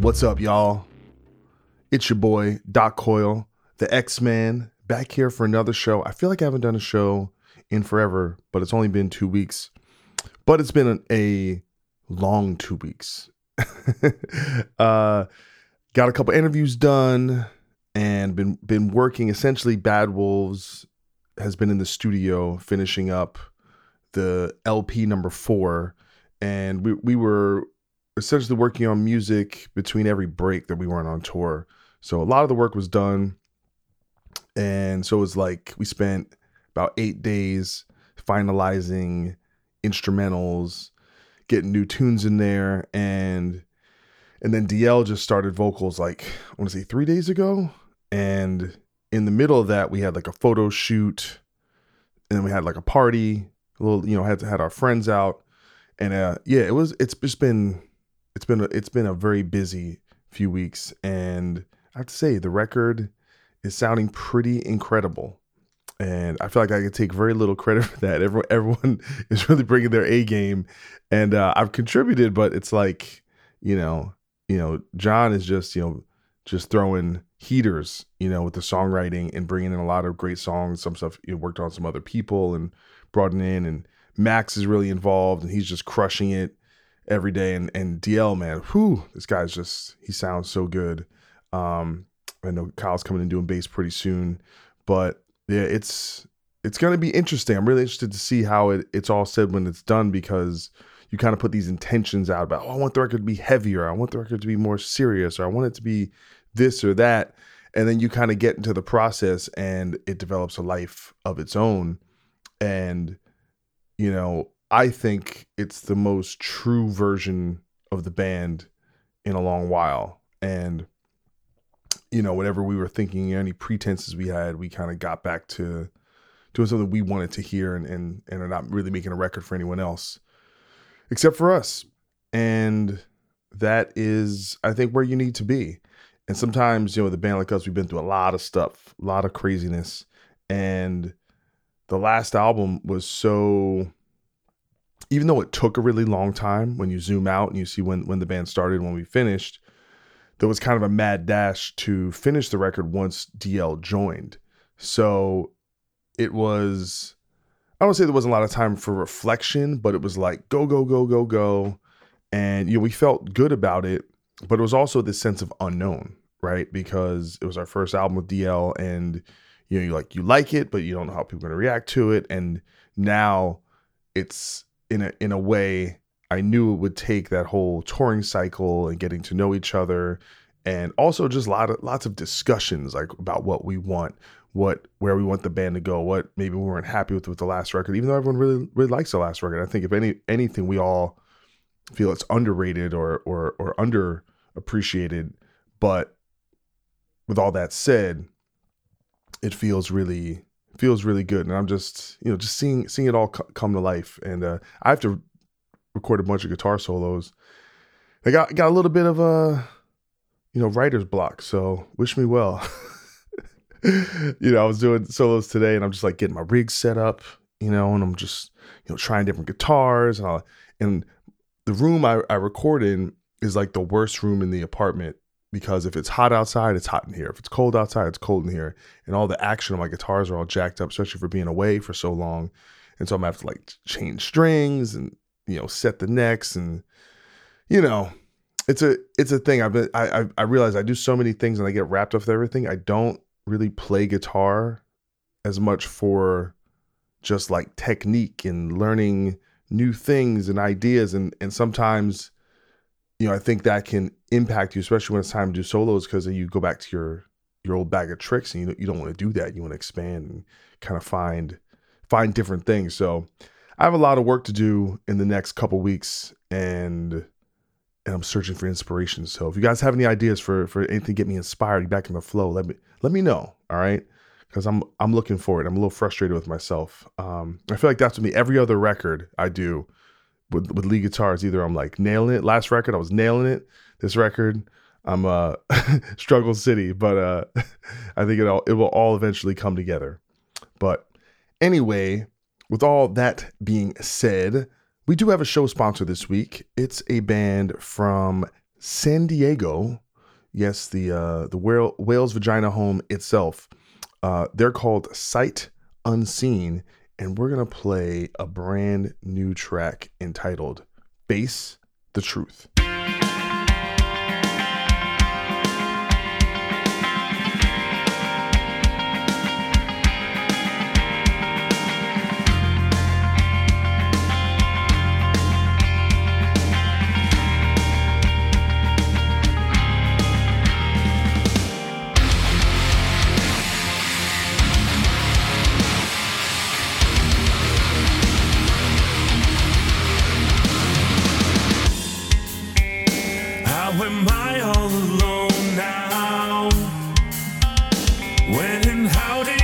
What's up, y'all? It's your boy, Doc Coyle, the Ex-Man, back here for another show. I feel like I haven't done a show in forever, but it's only been two weeks. But it's been a long two weeks. uh, got a couple interviews done and been been working. Essentially, Bad Wolves has been in the studio finishing up the LP number four, and we we were essentially working on music between every break that we weren't on tour. So a lot of the work was done. And so it was like we spent about eight days finalizing instrumentals, getting new tunes in there, and and then DL just started vocals like I want to say three days ago. And in the middle of that, we had like a photo shoot, and then we had like a party. A little, you know, had had our friends out, and uh, yeah, it was. It's just been it's been a, it's been a very busy few weeks, and I have to say the record is sounding pretty incredible. And I feel like I could take very little credit for that. Everyone, everyone is really bringing their A game, and uh, I've contributed, but it's like you know, you know, John is just you know just throwing heaters, you know, with the songwriting and bringing in a lot of great songs. Some stuff you know, worked on some other people and brought in, and Max is really involved, and he's just crushing it every day. And and DL, man, whew, this guy's just he sounds so good. Um, I know Kyle's coming and doing bass pretty soon, but yeah, it's it's gonna be interesting. I'm really interested to see how it, it's all said when it's done because you kind of put these intentions out about, oh, I want the record to be heavier, I want the record to be more serious, or I want it to be this or that. And then you kind of get into the process and it develops a life of its own. And, you know, I think it's the most true version of the band in a long while. And, you know, whatever we were thinking, any pretenses we had, we kind of got back to doing something we wanted to hear and, and, and are not really making a record for anyone else except for us. And that is, I think, where you need to be. And sometimes, you know, a band like us, we've been through a lot of stuff, a lot of craziness. And the last album was so even though it took a really long time when you zoom out and you see when when the band started when we finished there was kind of a mad dash to finish the record once DL joined. So it was I don't say there wasn't a lot of time for reflection but it was like go go go go go. And you know we felt good about it but it was also this sense of unknown right? Because it was our first album with DL and you know you like you like it but you don't know how people are going to react to it. And now it's in a in a way I knew it would take that whole touring cycle and getting to know each other and also just lot of lots of discussions like about what we want what where we want the band to go what maybe we weren't happy with with the last record even though everyone really really likes the last record. I think if any anything we all feel it's underrated or or or underappreciated. But with all that said it feels really feels really good. And i'm just you know just seeing seeing it all come to life. And uh, i have to record a bunch of guitar solos. I got got a little bit of a you know writer's block so wish me well. You know i was doing solos today and i'm just like getting my rig set up you know and i'm just you know trying different guitars and I, and the room I, I record in is like the worst room in the apartment because if it's hot outside, it's hot in here. If it's cold outside, it's cold in here. And all the action on my guitars are all jacked up, especially for being away for so long. And so I'm gonna have to like change strings and you know set the necks and you know it's a it's a thing. I've been I I, I realize I do so many things and I get wrapped up with everything. I don't really play guitar as much for just like technique and learning new things and ideas and and sometimes you know I think that can impact you especially when it's time to do solos because you go back to your your old bag of tricks and you you don't want to do that you want to expand and kind of find find different things so I have a lot of work to do in the next couple weeks and and I'm searching for inspiration so if you guys have any ideas for for anything get me inspired back in the flow let me let me know all right because I'm I'm looking for it. I'm a little frustrated with myself. Um, I feel like that's with me. Every other record I do with with lead guitars, either I'm like nailing it. Last record I was nailing it. This record I'm uh struggle city, but uh I think it all it will all eventually come together. But anyway, with all that being said, we do have a show sponsor this week. It's a band from San Diego. Yes, the uh the Whale's Vagina home itself. Uh, they're called Sight Unscene, and we're going to play a brand new track entitled Face the Truth. I all alone now? When and how did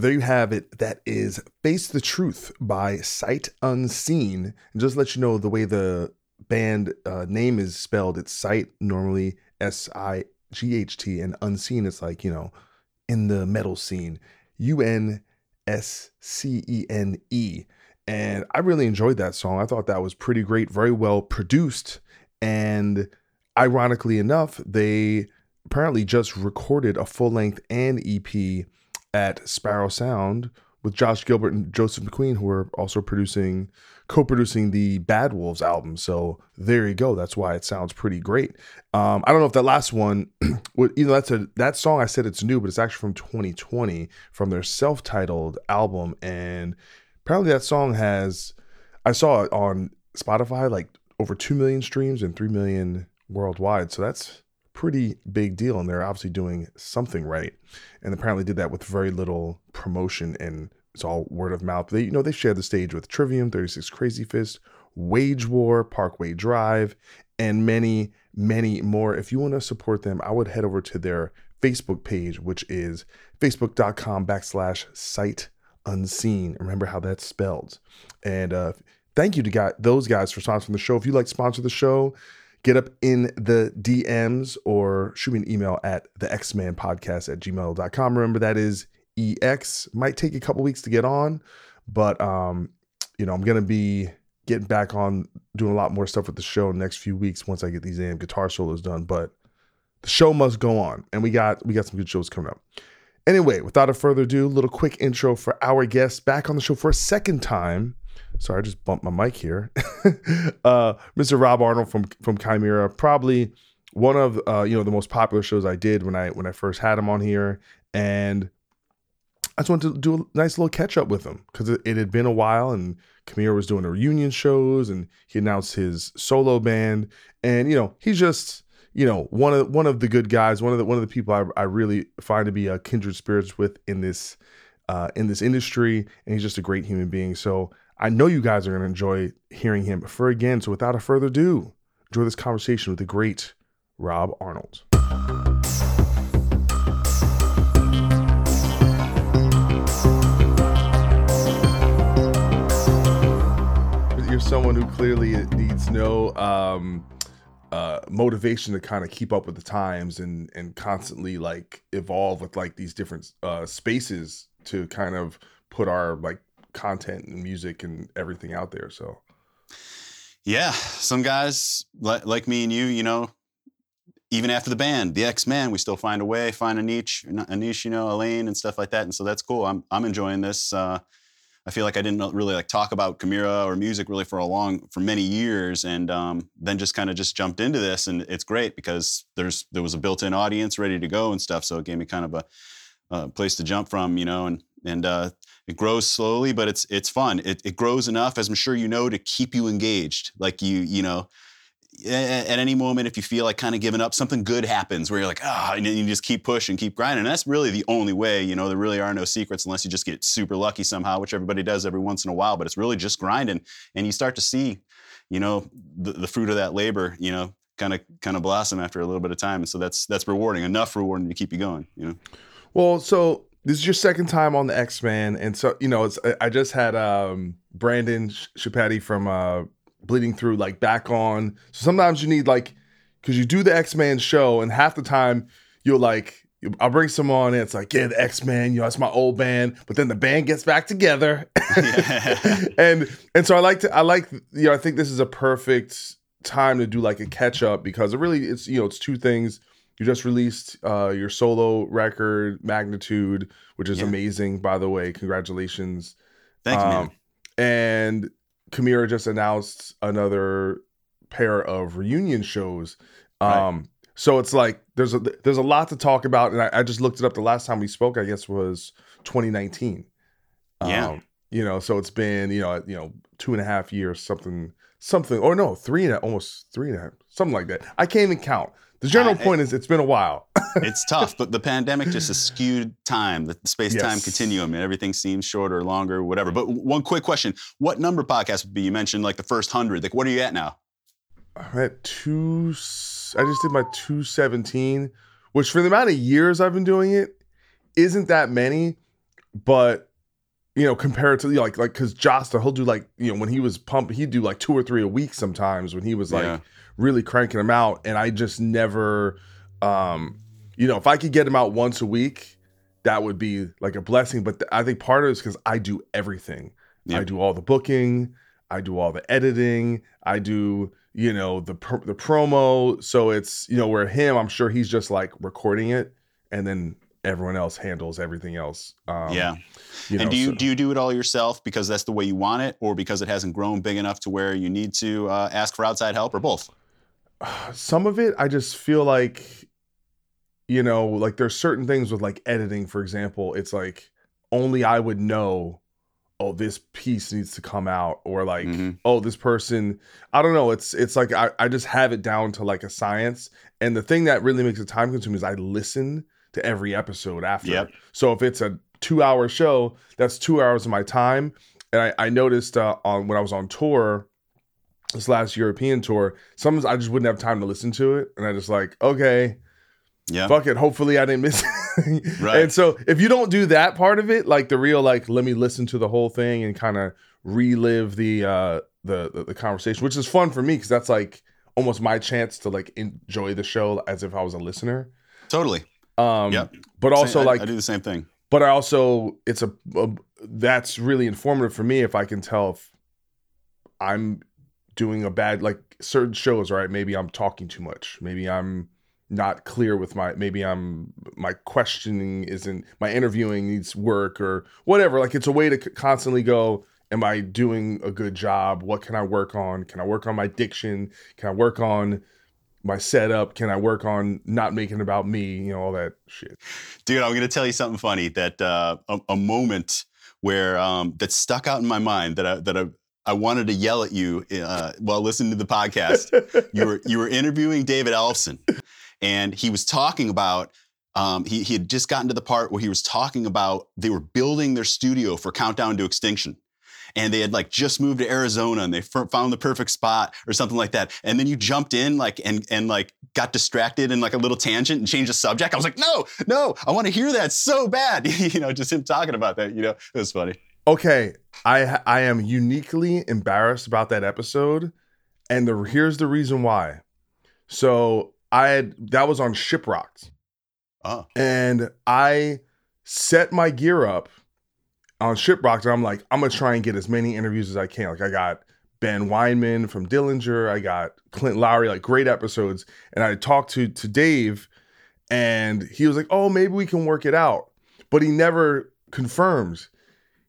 there you have it. That is Face the Truth by Sight Unscene. And just let you know the way the band uh, name is spelled, it's Sight, normally S I G H T, and Unscene, it's like, you know, in the metal scene. U N S C E N E. And I really enjoyed that song. I thought that was pretty great, very well produced. And ironically enough, they apparently just recorded a full length and EP at Sparrow Sound with Josh Gilbert and Joseph McQueen, who are also producing, co-producing the Bad Wolves album. So there you go. That's why it sounds pretty great. Um, I don't know if that last one, you know, that's a that song. I said it's new, but it's actually from 2020 from their self-titled album, and apparently that song has. I saw it on Spotify, like over two million streams and three million worldwide. So that's pretty big deal and they're obviously doing something right. And apparently did that with very little promotion and it's all word of mouth. They you know they shared the stage with trivium 36 Crazyfists wage war parkway drive and many many more. If you want to support them i would head over to their facebook page which is facebook.com backslash Sight Unscene. Remember how that's spelled. And uh thank you to got those guys for sponsoring the show. If you like sponsor the show get up in the DMs or shoot me an email at the Ex-Man podcast at gmail.com. Remember that is EX. Might take a couple weeks to get on, but um, you know, I'm gonna be getting back on doing a lot more stuff with the show next few weeks once I get these damn guitar solos done. But the show must go on, and we got we got some good shows coming up. Anyway, without a further ado, little quick intro for our guest back on the show for a second time. Sorry, I just bumped my mic here. uh, Mr. Rob Arnold from from Chimaira, probably one of uh, you know the most popular shows I did when I when I first had him on here, and I just wanted to do a nice little catch up with him because it, it, had been a while, and Chimaira was doing reunion shows, and he announced his solo band, and you know he's just you know one of one of the good guys, one of the one of the people I, I really find to be a kindred spirits with in this uh, in this industry, and he's just a great human being. So I know you guys are going to enjoy hearing him for again. So without a further ado, enjoy this conversation with the great Rob Arnold. You're someone who clearly needs no um, uh, motivation to kind of keep up with the times and and constantly like evolve with like these different uh, spaces to kind of put our like content and music and everything out there. So, yeah, some guys like, like me and you, you know, even after the band, the X Men, we still find a way, find a niche, a niche, you know, a lane and stuff like that. And so that's cool. I'm I'm enjoying this. Uh, I feel like I didn't really like talk about Chimaira or music really for a long, for many years, and um, then just kind of just jumped into this, and it's great because there's there was a built-in audience ready to go and stuff, so it gave me kind of a, a place to jump from, you know, and and uh, it grows slowly, but it's it's fun. It, it grows enough, as I'm sure you know, to keep you engaged. Like you, you know, at, any moment, if you feel like kind of giving up, something good happens where you're like, ah, oh, and you just keep pushing, keep grinding. And that's really the only way. You know, there really are no secrets unless you just get super lucky somehow, which everybody does every once in a while. But it's really just grinding, and you start to see, you know, the, the fruit of that labor. You know, kind of kind of blossom after a little bit of time. And so that's that's rewarding, enough rewarding to keep you going. You know. Well, so this is your second time on the X Men, and so you know, it's I just had um Brandon Schieppati from uh Bleeding Through like back on. So sometimes you need like because you do the X Men show, and half the time you're like I'll bring some on, and it's like yeah, the X Men, you know, that's my old band, but then the band gets back together, and and so I like to I like you know I think this is a perfect time to do like a catch up because it really it's you know it's two things you just released uh, your solo record, Magnitude, which is yeah. amazing, by the way. Congratulations. Thank you, um, man. And Chimaira just announced another pair of reunion shows. Um, right. So it's like there's a there's a lot to talk about, and I, I, just looked it up. The last time we spoke, I guess, was 2019. Yeah. Um, you know, so it's been you know you know two and a half years, something something, or no, three and a, almost three and a half, something like that. I can't even count. The general uh, point is, it's been a while. it's tough, but the pandemic just has skewed time, the space time yes. continuum, and everything seems shorter, longer, whatever. But one quick question What number podcast would be? You mentioned like the first hundred. Like, what are you at now? I'm at two. I just did my 217, which for the amount of years I've been doing it, isn't that many. but you know, compared to like like because Jasta, he'll do like you know when he was pumping, he'd do like two or three a week sometimes when he was like Yeah. really cranking them out, and I just never, um, you know, if I could get him out once a week, that would be like a blessing. But th- I think part of it is because I do everything. I do all the booking, I do all the editing, I do you know the pr- the promo. So it's you know where him, I'm sure he's just like recording it, and then everyone else handles everything else. Um, yeah. you know, and do you so- do you do it all yourself because that's the way you want it, or because it hasn't grown big enough to where you need to uh, ask for outside help, or both? some of it i just feel like you know like there's certain things with like editing for example it's like only i would know oh this piece needs to come out or like Mhm. oh this person i don't know it's it's like I, I just have it down to like a science and the thing that really makes it time consuming is i listen to every episode after Yep. so if it's a two hour show that's two hours of my time and i, I noticed uh, on when i was on tour this last European tour, sometimes I just wouldn't have time to listen to it, and I just like, okay, Yeah. fuck it. Hopefully, I didn't miss. anything. Right. And so, if you don't do that part of it, like the real, like, let me listen to the whole thing and kind of relive the uh the, the the conversation, which is fun for me because that's like almost my chance to like enjoy the show as if I was a listener. Totally. Um, Yep. But also, I- like, I do the same thing. but I also it's a, a that's really informative for me if I can tell if I'm doing a bad like certain shows right? Maybe I'm talking too much. Maybe I'm not clear with my maybe I'm my questioning isn't my interviewing needs work or whatever. Like it's a way to constantly go am I doing a good job? What can I work on? Can I work on my diction? Can I work on my setup can I work on not making it about me you know all that shit Dude, I'm going to tell you something funny that uh, a, a moment where um, that stuck out in my mind that I, that I, I wanted to yell at you uh, while listening to the podcast. you were you were interviewing David Ellefson, and he was talking about um, he he had just gotten to the part where he was talking about they were building their studio for Countdown to Extinction. And they had like just moved to Arizona and they f- found the perfect spot or something like that. And then you jumped in like and and like got distracted in like a little tangent and changed the subject. I was like, no, no, I want to hear that so bad. you know, just him talking about that. You know, it was funny. okay i i am uniquely embarrassed about that episode and the here's the reason why so i had that was on ShipRocked Oh, and i set my gear up on ShipRocked and i'm like i'm gonna try and get as many interviews as i can like i got ben weinman from dillinger i got clint lowery like great episodes and i talked to to dave and he was like oh maybe we can work it out but he never confirms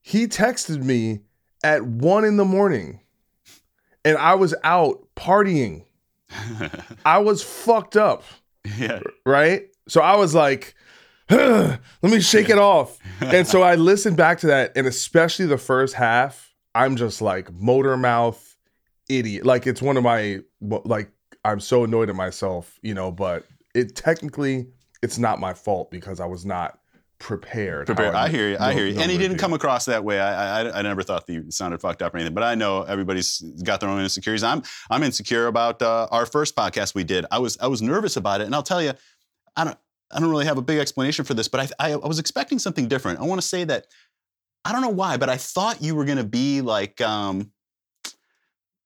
he texted me at one in the morning and I was out partying. I was fucked up, yeah. right? So I was like, let me shake it off. And so I listened back to that, and especially the first half, I'm just like motor mouth idiot. Like it's one of my like I'm so annoyed at myself, you know, but it technically it's not my fault because I was not prepared. how Prepare. I hear you. I no- hear you. And he didn't come across that way. I, I I never thought that you sounded fucked up or anything. But I know everybody's got their own insecurities. I'm I'm insecure about uh, our first podcast we did. I was I was nervous about it, and I'll tell you, I don't I don't really have a big explanation for this, but I I, I was expecting something different. I want to say that I don't know why, but I thought you were gonna be like um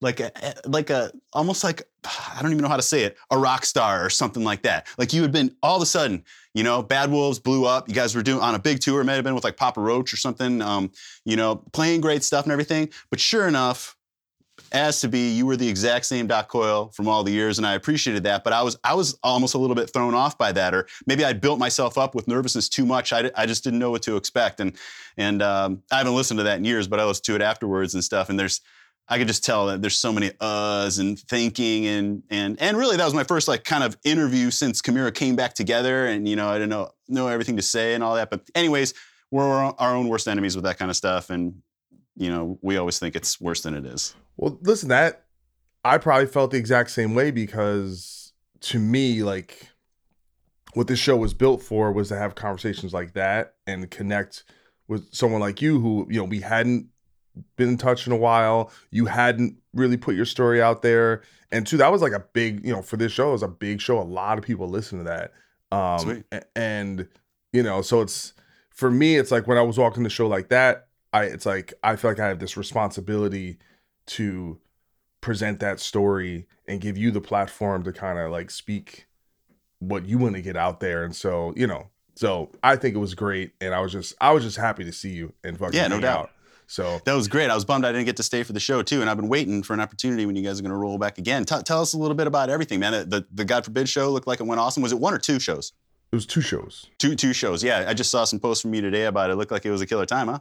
like a like a almost like I don't even know how to say it, a rock star or something like that. Like you had been all of a sudden, you know, Bad Wolves blew up. You guys were doing on a big tour, it may have been with like Papa Roach or something. Um, you know, playing great stuff and everything. But sure enough, as to be, you were the exact same Doc Coyle from all the years, and I appreciated that. But I was I was almost a little bit thrown off by that, or maybe I'd built myself up with nervousness too much. I, I just didn't know what to expect, and and um, I haven't listened to that in years, but I listened to it afterwards and stuff. And there's I could just tell that there's so many uhs and thinking and and and really that was my first like kind of interview since Chimaira came back together, and you know I didn't know know everything to say and all that. But anyways, we're our own worst enemies with that kind of stuff, and you know we always think it's worse than it is. Well, listen, that I probably felt the exact same way because to me, like what this show was built for was to have conversations like that and connect with someone like you who, you know, we hadn't been in touch in a while. You hadn't really put your story out there. And two, that was like a big, you know, for this show, it was a big show. A lot of people listen to that. Um Sweet. and you know, so it's for me, it's like when I was walking the show like that, I it's like I feel like I have this responsibility to present that story and give you the platform to kind of like speak what you want to get out there. And so, you know, so I think it was great, and I was just I was just happy to see you and fucking Yeah, no doubt. out. So That was great. I was bummed I didn't get to stay for the show too, and I've been waiting for an opportunity when you guys are going to roll back again. T- tell us a little bit about everything, man. The, the the God forbid show looked like it went awesome. Was it one or two shows? it was two shows. Two two shows. Yeah, I just saw some posts from you today about it. it looked like it was a killer time, huh?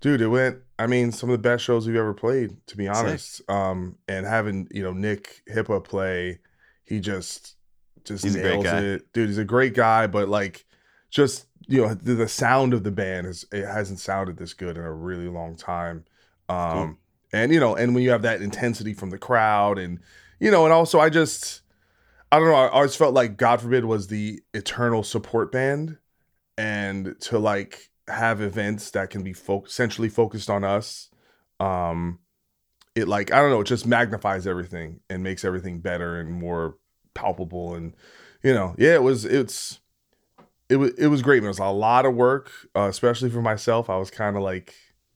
Dude, it went. I mean, some of the best shows we've ever played, to be honest. Um, and having you know Nick Hipa play, he just just He's nails it, dude. He's a great guy, but like, just you know, the, the sound of the band is it hasn't sounded this good in a really long time. Um, Cool. and you know, and when you have that intensity from the crowd, and you know, and also I just, I don't know, I always felt like God forbid was the eternal support band, and to like have events that can be fo- centrally focused on us um it like i don't know it just magnifies everything and makes everything better and more palpable and you know yeah it was it's it was it was great it was a lot of work uh, especially for myself. I was kind of like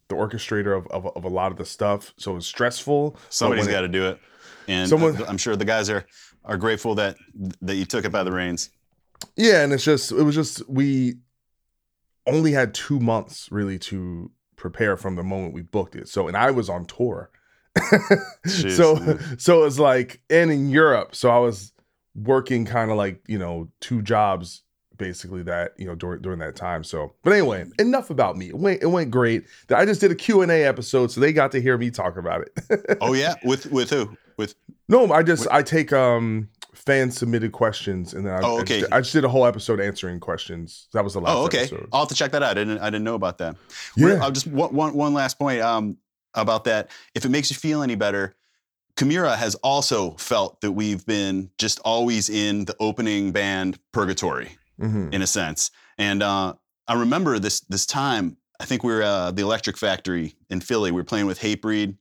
the orchestrator of, of, of a lot of the stuff so it was stressful somebody's got to do it, and Someone- I'm sure the guys are are grateful that that you took it by the reins. yeah and it's just it was just we only had two months really to prepare from the moment we booked it. So and i was on tour. Jeez, so man. so it was like and in europe so i was working kind of like you know two jobs basically that you know during during that time so. But anyway enough about me. It went, it went great. I just did a q&a episode so they got to hear me talk about it. Oh yeah, with with who? With no i just i take um fan submitted questions and then I, Oh, I, just, I just did a whole episode answering questions that was the last oh okay, episode I'll have to check that out. I didn't I didn't know about that. Yeah. I'll just one, one one last point um about that. If it makes you feel any better, Chimaira has also felt that we've been just always in the opening band purgatory. Mhm. in a sense. And uh, I remember this this time. I think we were uh, the Electric Factory in Philly. We were playing with Hatebreed,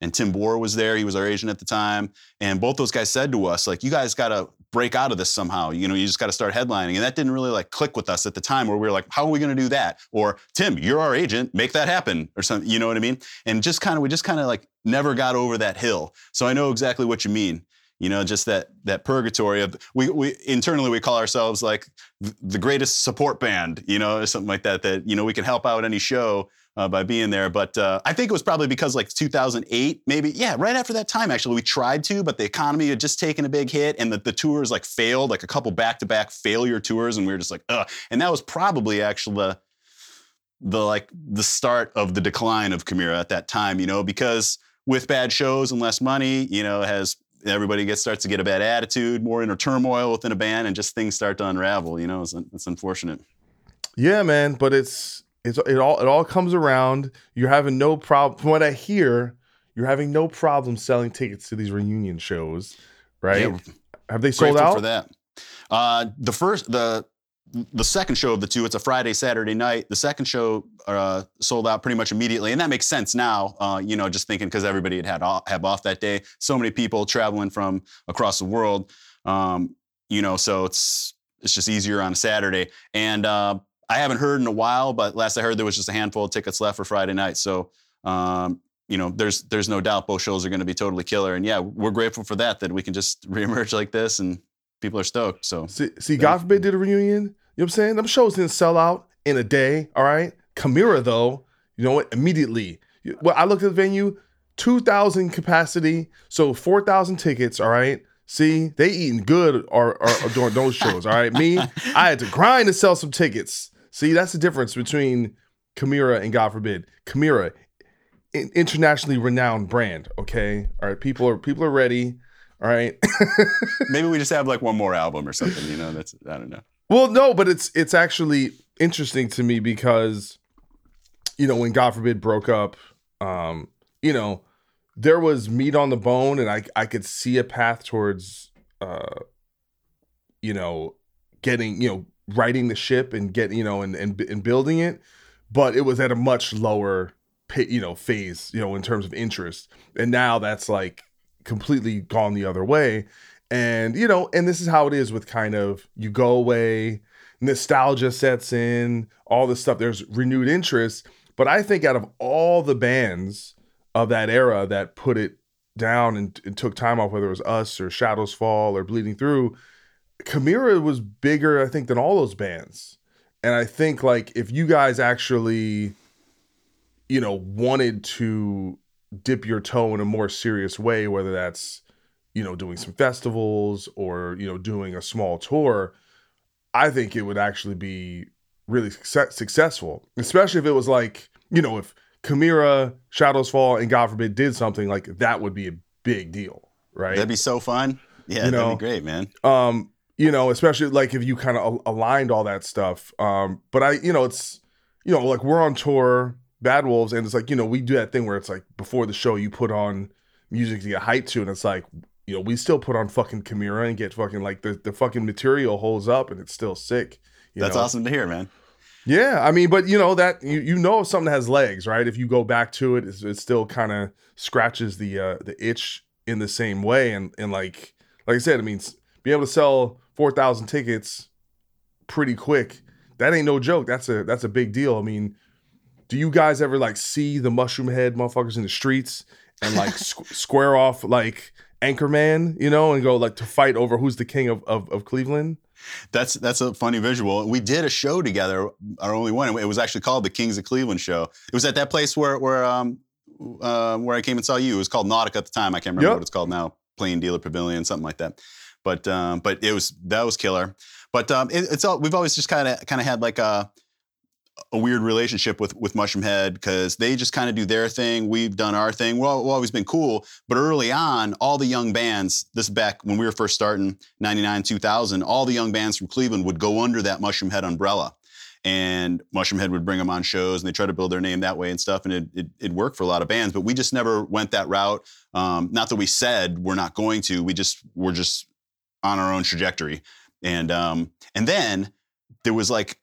and Tim Bohr was there. He was our agent at the time, and both those guys said to us, like, "You guys got to break out of this somehow. You know, you just got to start headlining." And that didn't really like click with us at the time, where we were like, "How are we going to do that?" Or Tim, you're our agent, make that happen, or something. You know what I mean? And just kind of, we just kind of like never got over that hill. So I know exactly what you mean. You know, just that that purgatory of we we internally we call ourselves like the greatest support band, you know, or something like that. That you know we can help out any show uh, by being there. But uh, I think it was probably because like 2008, maybe yeah, right after that time actually we tried to, but the economy had just taken a big hit and the, the tours like failed, like a couple back to back failure tours, and we were just like, ugh. And that was probably actually the the like the start of the decline of Chimaira at that time, you know, because with bad shows and less money, you know, has everybody gets starts to get a bad attitude, more inner turmoil within a band, and just things start to unravel. You know, it's, it's unfortunate. Yeah, man, but it's it's it all it all comes around. You're having no problem from what I hear, you're having no problem selling tickets to these reunion shows, right? Yeah, Have they sold grateful out? for that. Uh, the first, the the second show of the two, it's a Friday, Saturday night. The second show uh, sold out pretty much immediately, and that makes sense now. Uh, you know, just thinking because everybody had had off, have off that day. So many people traveling from across the world. Um, you know, so it's it's just easier on a Saturday. And uh, I haven't heard in a while, but last I heard there was just a handful of tickets left for Friday night. So. Um, you know, there's there's no doubt both shows are going to be totally killer, and yeah, we're grateful for that. That we can just reemerge like this, and people are stoked. So See, see God forbid did a reunion. You know what I'm saying? Them shows didn't sell out in a day. All right. Chimaira though, you know what? Immediately. Well, I looked at the venue, two thousand capacity, so four thousand tickets. All right. See, they eating good or, or, or during those shows. All right. Me, I had to grind to sell some tickets. See, that's the difference between Chimaira and God forbid. Chimaira, in- internationally renowned brand. Okay. All right. People are people are ready. All right. maybe we just have like one more album or something. You know, that's I don't know. Well, no, but it's it's actually interesting to me because you know when God forbid broke up, um, you know there was meat on the bone, and I I could see a path towards, uh, you know, getting you know righting the ship and getting you know and and and building it, but it was at a much lower you know phase you know in terms of interest, and now that's like completely gone the other way and you know and this is how it is with kind of you go away nostalgia sets in, all this stuff. There's renewed interest. But I think out of all the bands of that era that put it down and, and took time off, whether it was us or Shadows Fall or Bleeding Through, Chimaira was bigger, I think, than all those bands. And I think like if you guys actually, you know, wanted to dip your toe in a more serious way, whether that's, you know, doing some festivals or, you know, doing a small tour, I think it would actually be really success- successful, especially if it was like, you know, if Chimaira, Shadows Fall, and God forbid did something like that would be a big deal, right? That'd be so fun. Yeah, You that'd be great, man. um you know especially like if you kind of aligned all that stuff um but i you know it's you know like we're on tour bad wolves and it's like you know we do that thing where it's like before the show you put on music to get hyped to and it's like you know we still put on fucking Chimaira and get fucking like the, the fucking material holds up and it's still sick you That's know? awesome to hear, man. Yeah, I mean, but you know that you, you know if something has legs, right? If you go back to it, it's, it still kind of scratches the uh, the itch in the same way, and and like like I said, I mean, being able to sell four thousand tickets pretty quick, that ain't no joke. That's a that's a big deal. I mean, do you guys ever like see the Mushroomhead motherfuckers in the streets and like squ- square off like Anchorman, you know, and go like to fight over who's the king of of, of Cleveland? That's that's a funny visual. We did a show together, our only one. It was actually called the Kings of Cleveland show. It was at that place where where um uh, where I came and saw you. It was called Nautica at the time. I can't remember Yep. what it's called now. Plain Dealer Pavilion, something like that. But um, but it was that was killer. But um, it, it's all we've always just kind of kind of had like a a weird relationship with with Mushroomhead because they just kind of do their thing. We've done our thing. All, we've always been cool. But early on, all the young bands, this back when we were first starting, 99, 2000, all the young bands from Cleveland would go under that Mushroomhead umbrella. And Mushroomhead would bring them on shows and they try to build their name that way and stuff. And it, it, it worked for a lot of bands, but we just never went that route. Um, not that we said we're not going to, we just, we're just on our own trajectory. And, um, and then there was like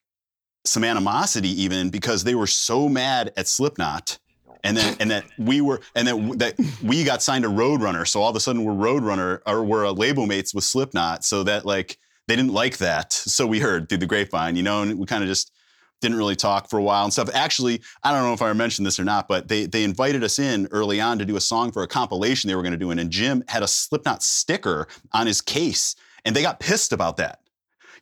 some animosity even because they were so mad at Slipknot. And then, and that we were, and that that we got signed to Roadrunner. So all of a sudden, we're Roadrunner, or we're uh, label mates with Slipknot. So that like they didn't like that. So we heard through the grapevine, you know, and we kind of just didn't really talk for a while and stuff. Actually, I don't know if I mentioned this or not, but they they invited us in early on to do a song for a compilation they were going to do, and Jim had a Slipknot sticker on his case, and they got pissed about that.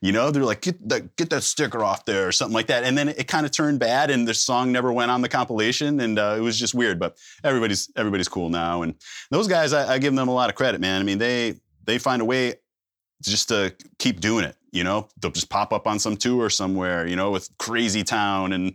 You know, they're like, get that get that sticker off there or something like that. And then it, kind of turned bad, and the song never went on the compilation, and uh, it was just weird. But everybody's everybody's cool now, and those guys, I, I give them a lot of credit, man. I mean, they they find a way just to keep doing it. You know, they'll just pop up on some tour somewhere, you know, with Crazy Town and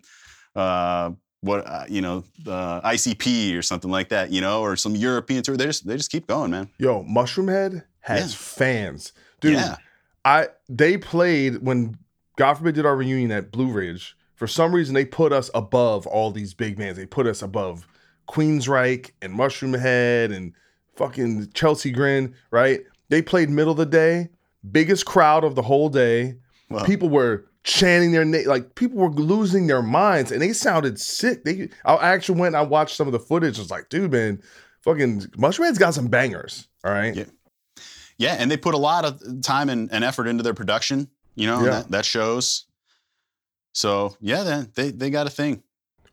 uh, what uh, you know, uh, ICP or something like that, you know, or some European tour. They just they just keep going, man. Yo, Mushroomhead has Yeah. fans, dude. Yeah. I they played when God forbid did our reunion at Blue Ridge. For some reason, they put us above all these big bands. They put us above Queensryche and Mushroomhead and fucking Chelsea Grin. Right? They played middle of the day, biggest crowd of the whole day. Well, People were chanting their name, like people were losing their minds, and they sounded sick. They, I actually went, and I watched some of the footage. I was like, dude, man, fucking Mushroomhead's got some bangers. All right. Yeah. Yeah, and they put a lot of time and, and effort into their production. You know, Yeah. that, that shows. So yeah, then they, they got a thing.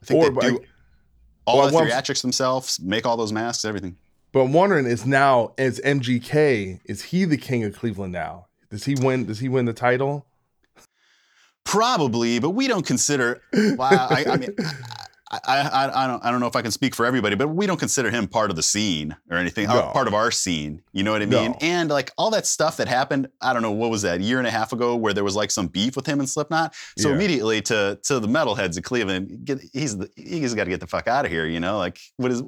I think Or, they do but- all the theatrics themselves, make all those masks, everything. But I'm wondering is now as MGK is he the king of Cleveland now? Does he win? Does he win the title? Probably, but we don't consider. Well, I, I mean, I, I, I don't, I don't know if I can speak for everybody, but we don't consider him part of the scene or anything, No. part of our scene. You know what I mean? No. And like all that stuff that happened, I don't know what was that a year and a half ago, where there was like some beef with him and Slipknot. So Yeah. immediately to to the metalheads of Cleveland, get, he's the, he's got to get the fuck out of here. You know, like what is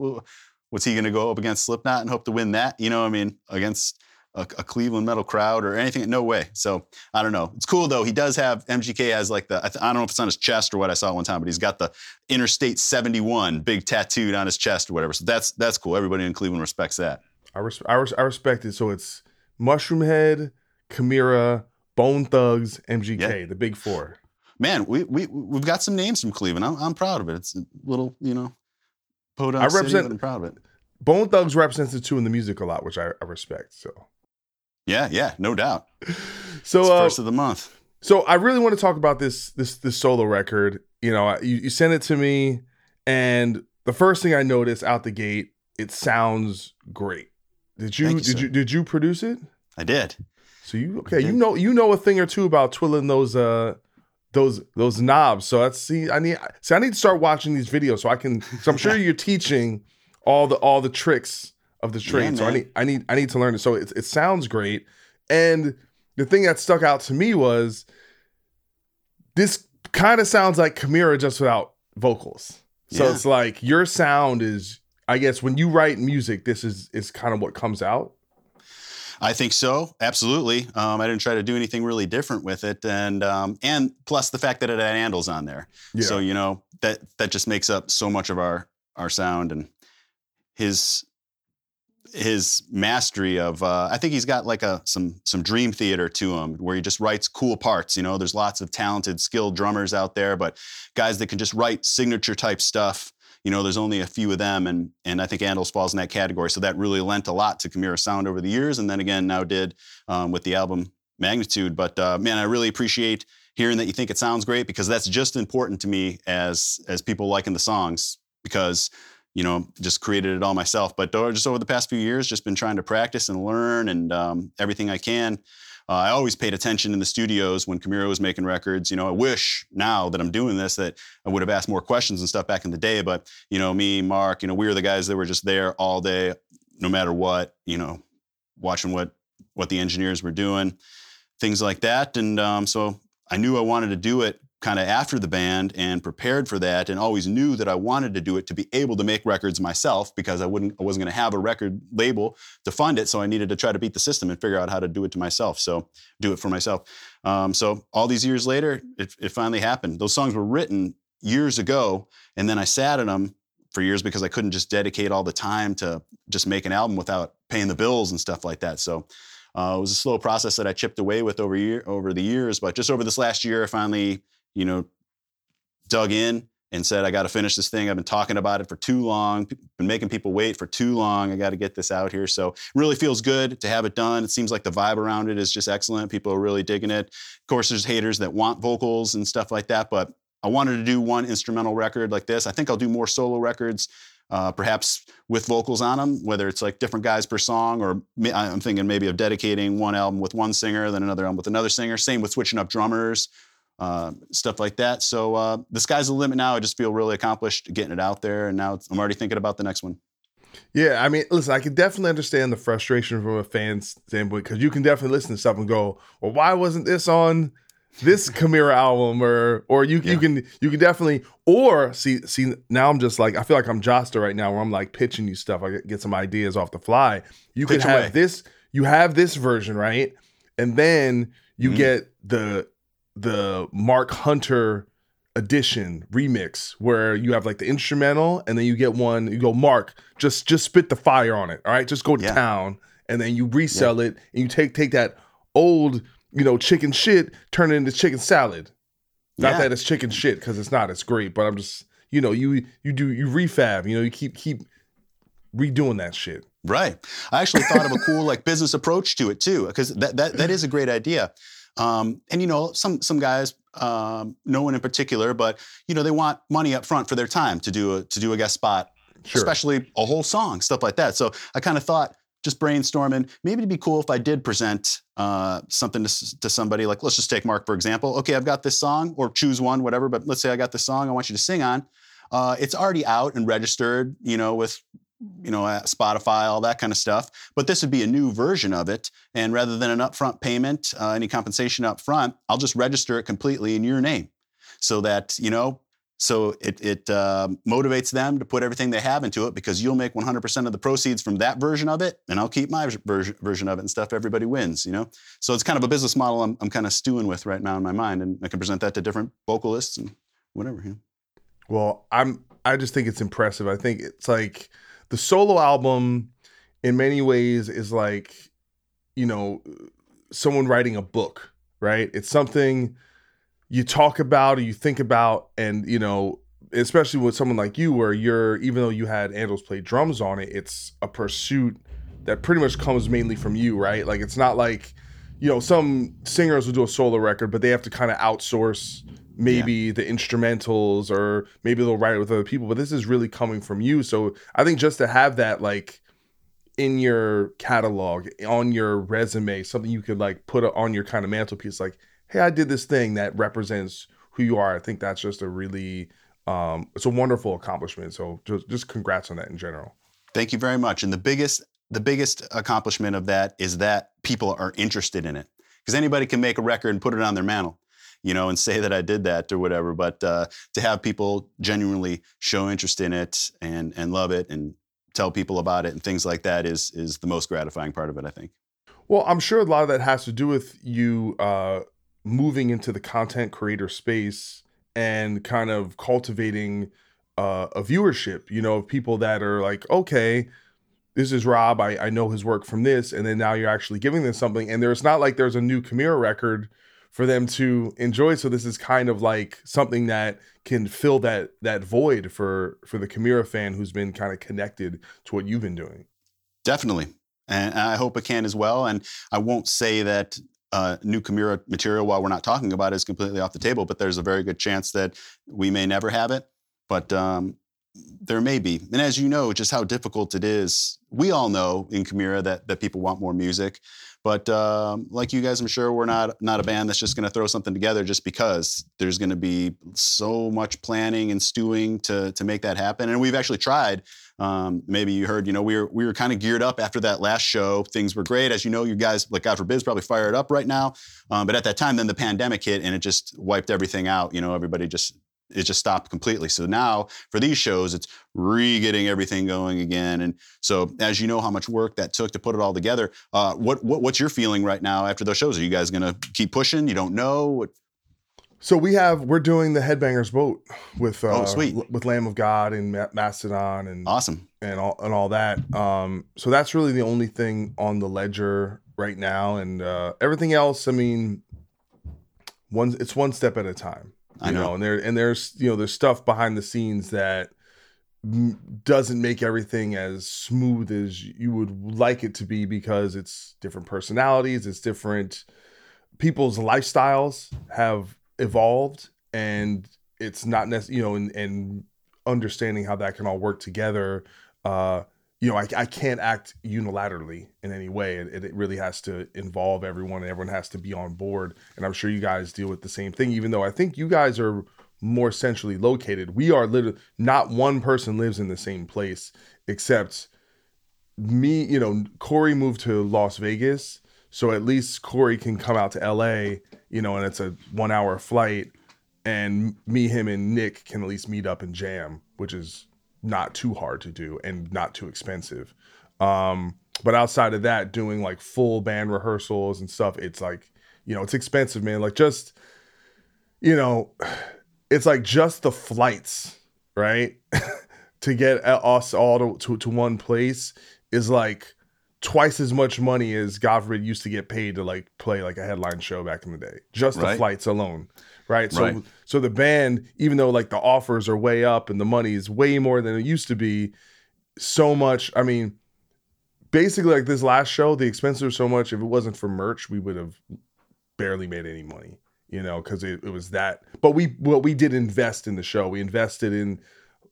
what's he going to go up against Slipknot and hope to win that? You know, what I mean, against a, a Cleveland metal crowd or anything? No way. So I don't know. It's cool though. He does have MGK has like the I, th- I don't know if it's on his chest or what I saw it one time, but he's got the Interstate 71 big tattooed on his chest or whatever. So that's that's cool. Everybody in Cleveland respects that. I res- I, res- I respect it. So it's Mushroom Head, Chimaira, Bone Thugs, MGK, Yeah. the big four. Man, we we we've got some names from Cleveland. I'm, I'm proud of it. It's a little you know. Podunk I represent- but I'm proud of it. Bone Thugs represents the two in the music a lot, which I, I respect. So Yeah, yeah, no doubt. so It's uh, first of the month. So I really want to talk about this this this solo record. You know, you, you sent it to me, and the first thing I noticed out the gate, it sounds great. Did you, you, did sir. you did you produce it? I did. So you okay? You know you know a thing or two about twiddling those uh those those knobs. So that's see I need see I need to start watching these videos so I can. So I'm sure you're teaching all the all the tricks of the trade. so I need I need I need to learn it. So it it sounds great. And the thing that stuck out to me was this kind of sounds like Chimaira just without vocals. So Yeah. it's like your sound is I guess when you write music, this is is kind of what comes out. I think so, absolutely. Um, I didn't try to do anything really different with it, and um, and plus the fact that it had Andols on there. So you know that that just makes up so much of our our sound and his his mastery of uh, I think he's got like a some some dream theater to him where he just writes cool parts. You know, there's lots of talented, skilled drummers out there, but guys that can just write signature type stuff. You know, there's only a few of them, and and I think Andols falls in that category. So that really lent a lot to Chimaira sound over the years, and then again now did um, with the album Magnitude. But uh, man, I really appreciate hearing that you think it sounds great because that's just important to me as as people liking the songs because you know just created it all myself but just over the past few years just been trying to practice and learn and um, everything i can uh, i always paid attention in the studios when Chimaira was making records. You know i wish now that i'm doing this that i would have asked more questions and stuff back in the day but you know me mark you know we were the guys that were just there all day no matter what you know watching what what the engineers were doing things like that. And um, so I knew I wanted to do it kind of after the band and prepared for that and always knew that I wanted to do it to be able to make records myself because I wouldn't I wasn't going to have a record label to fund it so I needed to try to beat the system and figure out how to do it to myself so do it for myself. Um, so all these years later it, it finally happened. Those songs were written years ago and then I sat in them for years because I couldn't just dedicate all the time to just make an album without paying the bills and stuff like that so uh, it was a slow process that I chipped away with over year over the years, but just over this last year, I finally, you know, dug in and said, I got to finish this thing. I've been talking about it for too long, been making people wait for too long. I got to get this out here. So really feels good to have it done. It seems like the vibe around it is just excellent. People are really digging it. Of course, there's haters that want vocals and stuff like that, but I wanted to do one instrumental record like this. I think I'll do more solo records uh, perhaps with vocals on them, whether it's like different guys per song, or I'm thinking maybe of dedicating one album with one singer, then another album with another singer. Same with switching up drummers, uh, stuff like that. So uh, the sky's the limit now. I just feel really accomplished getting it out there, and now it's- I'm already thinking about the next one. Yeah, I mean, listen, I can definitely understand the frustration from a fan's standpoint because you can definitely listen to stuff and go, "Well, why wasn't this on this Chimaira album?" Or, or you you can you can definitely or see see now I'm just like I feel like I'm Jasta right now where I'm like pitching you stuff. I get, some ideas off the fly. You Pitch can have away. this. You have this version right, and then you Mhm. get the the Mark Hunter edition remix where you have like the instrumental and then you get one you go mark just just spit the fire on it all right just go to Yeah. town and then you resell it and you take take that old you know chicken shit turn it into chicken salad not Yeah. that it's chicken shit because it's not it's great but i'm just you know you you do you refab you know you keep keep redoing that shit Right. I actually thought of a cool like business approach to it too, because that, that that is a great idea. Um, and you know, some some guys, um, no one in particular, but you know, they want money up front for their time to do a to do a guest spot, Sure. especially a whole song, stuff like that. So I kind of thought, just brainstorming, maybe it'd be cool if I did present uh, something to, to somebody. Like, let's just take Mark for example. Okay, I've got this song, or choose one, whatever. But let's say I got this song I want you to sing on. Uh, it's already out and registered, you know, with you know, Spotify, all that kind of stuff. But this would be a new version of it. And rather than an upfront payment, uh, any compensation up front, I'll just register it completely in your name so that, you know, so it, it uh, motivates them to put everything they have into it because you'll make 100% of the proceeds from that version of it and I'll keep my version, version of it and stuff. Everybody wins, you know? So it's kind of a business model I'm, I'm kind of stewing with right now in my mind. And I can present that to different vocalists and whatever. Well, I'm I just think it's impressive. I think it's like the solo album in many ways is like you know someone writing a book, right? It's something you talk about or you think about and you know especially with someone like you where you're even though you had Andols play drums on it, it's a pursuit that pretty much comes mainly from you, right? Like it's not like you know, some singers will do a solo record, but they have to kind of outsource maybe the instrumentals or maybe they'll write it with other people. But this is really coming from you. So I think just to have that like in your catalog, on your resume, something you could like put on your kind of mantelpiece, like, hey, I did this thing that represents who you are. I think that's just a really um, it's a wonderful accomplishment. So just just congrats on that in general. Thank you very much. And the biggest the biggest accomplishment of that is that people are interested in it. Because anybody can make a record and put it on their mantle, you know, and say that I did that or whatever. But uh, to have people genuinely show interest in it and and love it and tell people about it and things like that is is the most gratifying part of it, I think. Well, I'm sure a lot of that has to do with you uh, moving into the content creator space and kind of cultivating uh, a viewership, you know, of people that are like, okay, this is Rob. I, I know his work from this. And then now you're actually giving them something. And there's not like there's a new Chimaira record for them to enjoy. So this is kind of like something that can fill that that void for for the Chimaira fan who's been kind of connected to what you've been doing. Definitely. And I hope it can as well. And I won't say that uh, new Chimaira material while we're not talking about it is completely off the table, but there's a very good chance that we may never have it. But um, there may be. And as you know, just how difficult it is. We all know in Chimaira that, that people want more music. But um, like you guys, I'm sure we're not not a band that's just going to throw something together just because there's going to be so much planning and stewing to to make that happen. And we've actually tried. Um, maybe you heard, you know, we were we were kind of geared up after that last show. Things were great, as you know. You guys, like God forbid, is probably fired up right now. Um, but at that time, then the pandemic hit and it just wiped everything out. You know, everybody just it just stopped completely. So now for these shows, it's re-getting everything going again. And so, as you know, how much work that took to put it all together. Uh, what, what what's your feeling right now after those shows? Are you guys gonna keep pushing? You don't know. What? So we have we're doing the Headbangers Boat with uh, Oh, sweet. with Lamb of God and Ma- Mastodon and Awesome. and all and all that. Um, so that's really the only thing on the ledger right now, and uh, everything else. I mean, one it's one step at a time. I you know. and there and there's you know there's stuff behind the scenes that m- doesn't make everything as smooth as you would like it to be because it's different personalities, it's different people's lifestyles have evolved and it's not necessarily you know and, and understanding how that can all work together uh you know I, I can't act unilaterally in any way. It, it really has to involve everyone and everyone has to be on board. And i'm sure you guys deal with the same thing even though i think you guys are more centrally located. We are literally not one person lives in the same place except me you know corey moved to las vegas. So at least corey can come out to la you know and it's a one hour flight. And me him and nick can at least meet up and jam which is not too hard to do and not too expensive. Um but outside of that doing like full band rehearsals and stuff it's like you know it's expensive man. Like just you know it's like just the flights right? To get us all to, to, to one place is like twice as much money as God forbid used to get paid to like play like a headline show back in the day. Just the flights alone. Right. So Right. so the band, even though like the offers are way up and the money is way more than it used to be, so much. I mean, basically like this last show, the expenses were so much. If it wasn't for merch, we would have barely made any money. You know, because it, it was that. But we well, we did invest in the show. We invested in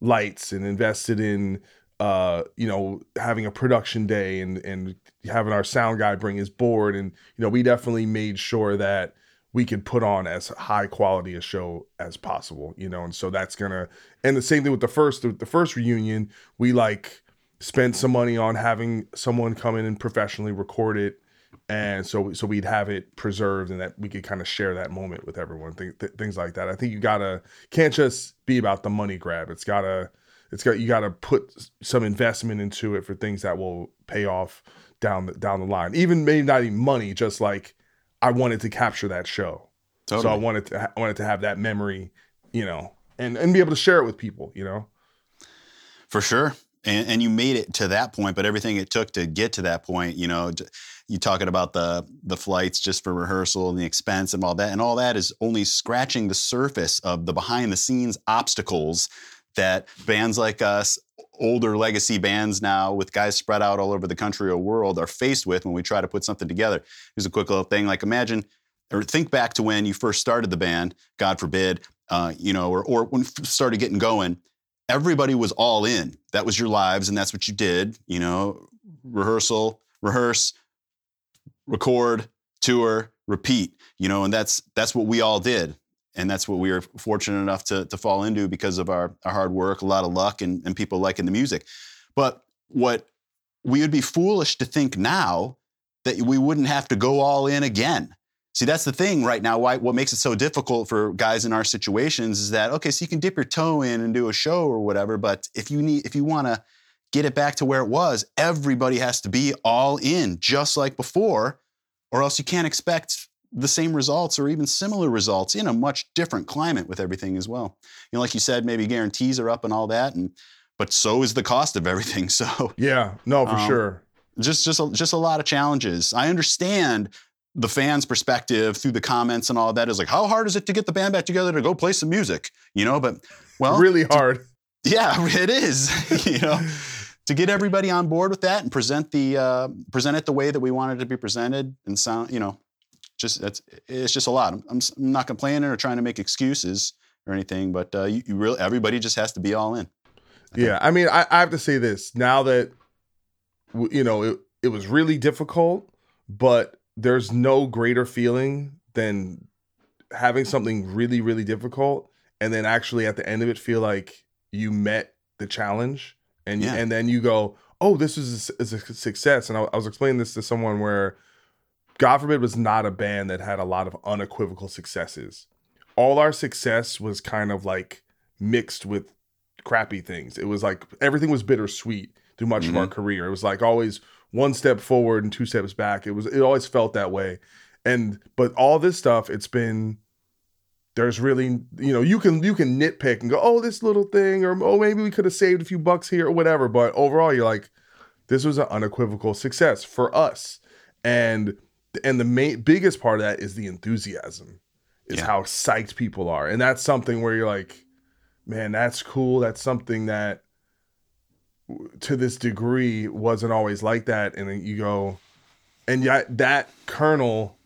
lights and invested in uh you know having a production day and and having our sound guy bring his board. And you know we definitely made sure that we could put on as high quality a show as possible you know? And so that's gonna and the same thing with the first the first reunion we like spent some money on having someone come in and professionally record it. And so so we'd have it preserved and that we could kind of share that moment with everyone th- th- things like that. I think you gotta can't just be about the money grab. It's gotta it's got you gotta put some investment into it for things that will pay off down the down the line. Even maybe not even money just like i wanted to capture that show. So i wanted to I wanted to have that memory you know and and be able to share it with people you know? For sure. And, and you made it to that point, but everything it took to get to that point, you know, you talking about the the flights just for rehearsal and the expense and all that, and all that is only scratching the surface of the behind the scenes obstacles that bands like us older legacy bands now with guys spread out all over the country or world are faced with when we try to put something together. Here's a quick little thing. Like imagine or think back to when you first started the band, God forbid, uh, you know, or, or when started getting going, everybody was all in. That was your lives and that's what you did, you know, rehearsal, rehearse, record, tour, repeat, you know, and that's that's what we all did and that's what we were fortunate enough to, to fall into because of our, our hard work, a lot of luck, and, and people liking the music. But what we would be foolish to think now that we wouldn't have to go all in again. See, that's the thing right now. Why what makes it so difficult for guys in our situations is that okay, so you can dip your toe in and do a show or whatever, but if you need if you want to get it back to where it was, everybody has to be all in, just like before, or else you can't expect the same results or even similar results in a much different climate with everything as well. You know, like you said, maybe guarantees are up and all that, and but so is the cost of everything. So yeah, no, for um, sure. Just just a, just a lot of challenges. I understand the fans' perspective through the comments and all that is like, how hard is it to get the band back together to go play some music? You know, but well, really hard. To, yeah, it is. you know. to get everybody on board with that and present the uh, present it the way that we wanted it to be presented and sound you know just that's it's just a lot. I'm, I'm not complaining or trying to make excuses or anything, but uh, you, you really everybody just has to be all in. I yeah, I mean, I, I have to say this now that you know it, it was really difficult, but there's no greater feeling than having something really really difficult and then actually at the end of it feel like you met the challenge and yeah. and then you go oh this is a, is a success and I, I was explaining this to someone where God forbid was not a band that had a lot of unequivocal successes. All our success was kind of like mixed with crappy things. It was like everything was bittersweet through much mm-hmm. of our mm-hmm. career. It was like always one step forward and two steps back. It was it always felt that way. And but all this stuff, it's been there's really you know you can you can nitpick and go oh this little thing or oh maybe we could have saved a few bucks here or whatever. But overall, you're like this was an unequivocal success for us. And and the main biggest part of that is the enthusiasm is yeah. how psyched people are and that's something where you're like man that's cool that's something that to this degree wasn't always like that and then you go and yet that kernel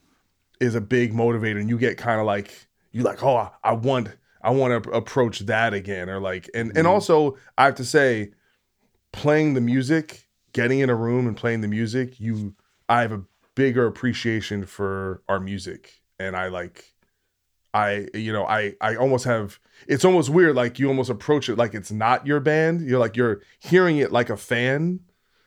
is a big motivator and you get kind of like you like oh i want i want to approach that again or like and mm-hmm. and also i have to say playing the music getting in a room and playing the music you i have a bigger appreciation for our music. And I like I you know I I almost have it's almost weird like you almost approach it like it's not your band. You're like you're hearing it like a fan.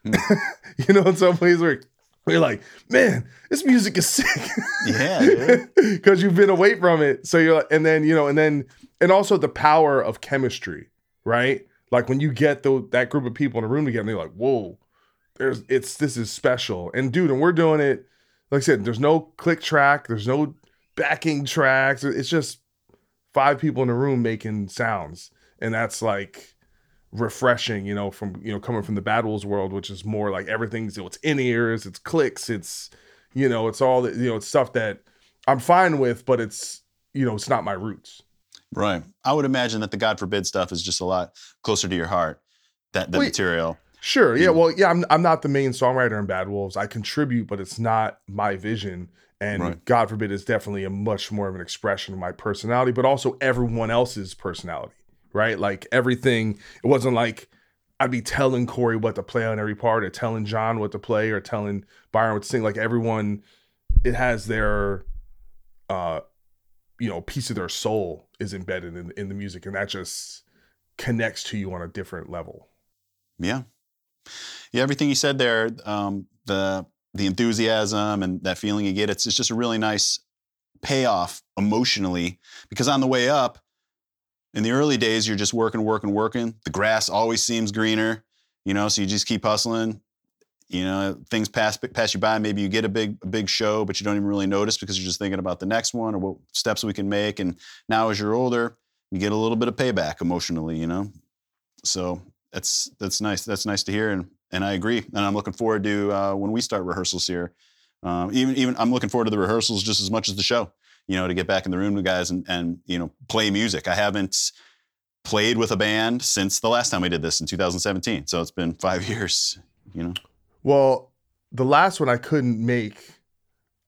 Mm. you know in some ways where you're like man this music is sick. Yeah because you've been away from it. So you're like, and then you know and then and also the power of chemistry right? Like when you get the, that group of people in a room together they're like whoa there's it's this is special. And dude, and we're doing it. Like I said, there's no click track, there's no backing tracks. It's just five people in a room making sounds, and that's like refreshing. You know, from you know coming from the Bad Wolves world, which is more like everything's you know, it's in ears, it's clicks, it's you know, it's all that you know, it's stuff that I'm fine with, but it's you know, it's not my roots. Right. I would imagine that the God forbid stuff is just a lot closer to your heart. That the material. Sure. Yeah. Well, yeah, I'm I'm not the main songwriter in Bad Wolves. I contribute, but it's not my vision. And right. God forbid, it's definitely a much more of an expression of my personality, but also everyone else's personality, right? Like everything. It wasn't like I'd be telling Corey what to play on every part, or telling John what to play, or telling Byron what to sing. Like everyone, it has their, uh, you know, piece of their soul is embedded in in the music, and that just connects to you on a different level. Yeah, yeah, everything you said there, um, the the enthusiasm and that feeling you get, it's, it's just a really nice payoff emotionally because on the way up, in the early days, you're just working, working, working. The grass always seems greener, you know, so you just keep hustling. You know, things pass pass you by. Maybe you get a big a big show, but you don't even really notice because you're just thinking about the next one or what steps we can make. And now, as you're older, you get a little bit of payback emotionally. You know, so that's that's nice. That's nice to hear, and and I agree. And I'm looking forward to uh, when we start rehearsals here. Um, even even I'm looking forward to the rehearsals just as much as the show. You know, to get back in the room with guys and and you know play music. I haven't played with a band since the last time we did this in 2017. So it's been five years, you know. Well, the last one I couldn't make.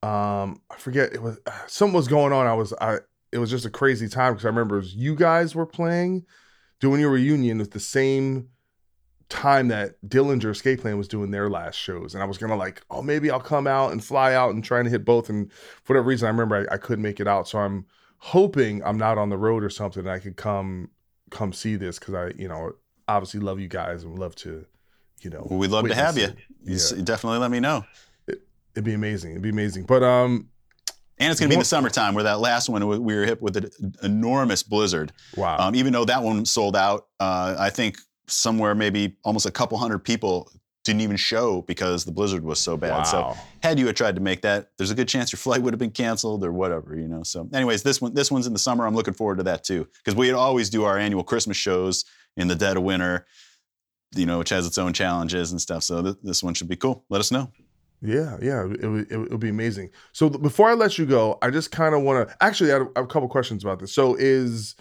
Um, I forget it was something was going on. I was I. It was just a crazy time because I remember you guys were playing, doing your reunion with the same time that Dillinger Escape Plan was doing their last shows, and I was gonna like, oh, maybe I'll come out and fly out and trying to hit both. And for whatever reason, I remember I, I couldn't make it out, so I'm hoping I'm not on the road or something. And I could come come see this because I, you know, obviously love you guys and would love to, you know, Well, we'd love to have you. it. You Yeah. Definitely let me know. It'd be amazing. It'd be amazing. But um, And it's going to be in the summertime where that last one we we were hit with an enormous blizzard. wow. Um, even though that one sold out, uh, I think somewhere maybe almost a couple hundred people didn't even show because the blizzard was so bad. So had you had tried to make that, there's a good chance your flight would have been canceled or whatever, you know. So, anyways, this one this one's in the summer. I'm looking forward to that too because we always do our annual Christmas shows in the dead of winter, you know, which has its own challenges and stuff. So th- this one should be cool. Let us know. Yeah, yeah, it would it would be amazing. So th- before I let you go, I just kind of want to actually I have, I have a couple questions about this. So is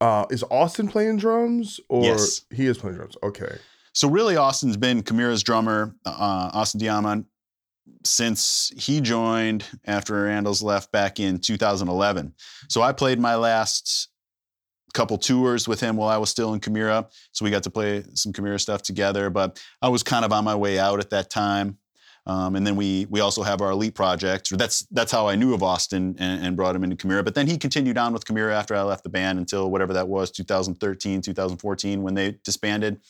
uh is Austin playing drums or Yes. he is playing drums? Okay. So really, Austin's been Chimaira's drummer, uh, Austin D'Amond, since he joined after Randall's left back in 2011. So I played my last couple tours with him while I was still in Chimaira. So we got to play some Chimaira stuff together, but I was kind of on my way out at that time. Um, and then we we also have our elite project. That's that's how I knew of Austin and, and brought him into Chimaira. But then he continued on with Chimaira after I left the band until whatever that was, 2013, 2014, when they disbanded.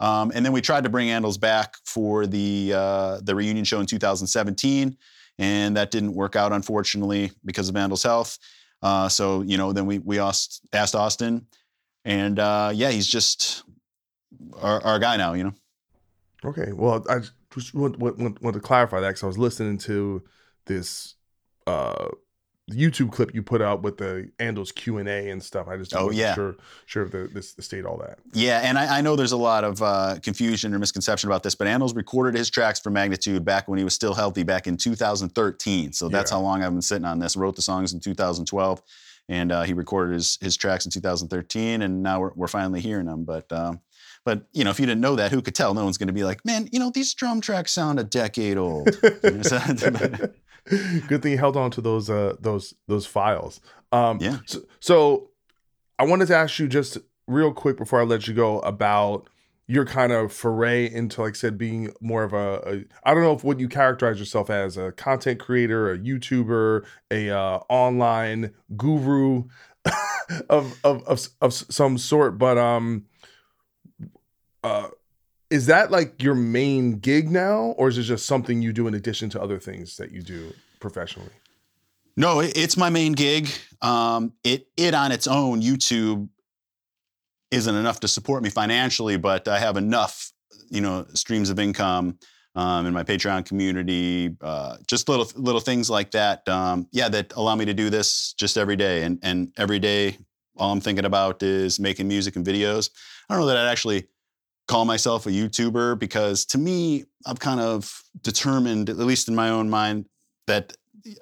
Um, and then we tried to bring Andols back for the uh, the reunion show in 2017, and that didn't work out unfortunately because of Andols' health. Uh, so you know, then we we asked, asked Austin, and uh, yeah, he's just our, our guy now. You know. Okay. Well, I just want, want, want, to clarify that because I was listening to this uh YouTube clip you put out with the Andols Q and A and stuff. I just Oh, wasn't yeah. sure sure if the, this state all that. Yeah, and I, I know there's a lot of uh, confusion or misconception about this, but Andols recorded his tracks for Magnitude back when he was still healthy, back in 2013. So that's Yeah. how long I've been sitting on this. Wrote the songs in 2012, and uh, he recorded his his tracks in 2013, and now we're, we're finally hearing them. But um, but you know, if you didn't know that, who could tell? No one's going to be like, man, you know, these drum tracks sound a decade old. You know, so- Good thing you held on to those uh those those files. Um Yeah. so, so I wanted to ask you just real quick before I let you go about your kind of foray into like I said being more of a, a I don't know if what you characterize yourself as a content creator, a YouTuber, a uh, online guru of, of of of some sort, but um uh is that like your main gig now or is it just something you do in addition to other things that you do professionally No, it, it's my main gig. Um, it it on its own, YouTube isn't enough to support me financially, but I have enough, you know, streams of income um, in my Patreon community, uh, just little little things like that. Um, yeah, that allow me to do this just every day, and and every day, all I'm thinking about is making music and videos. I don't know that I'd actually call myself a YouTuber because to me, I've kind of determined, at least in my own mind, that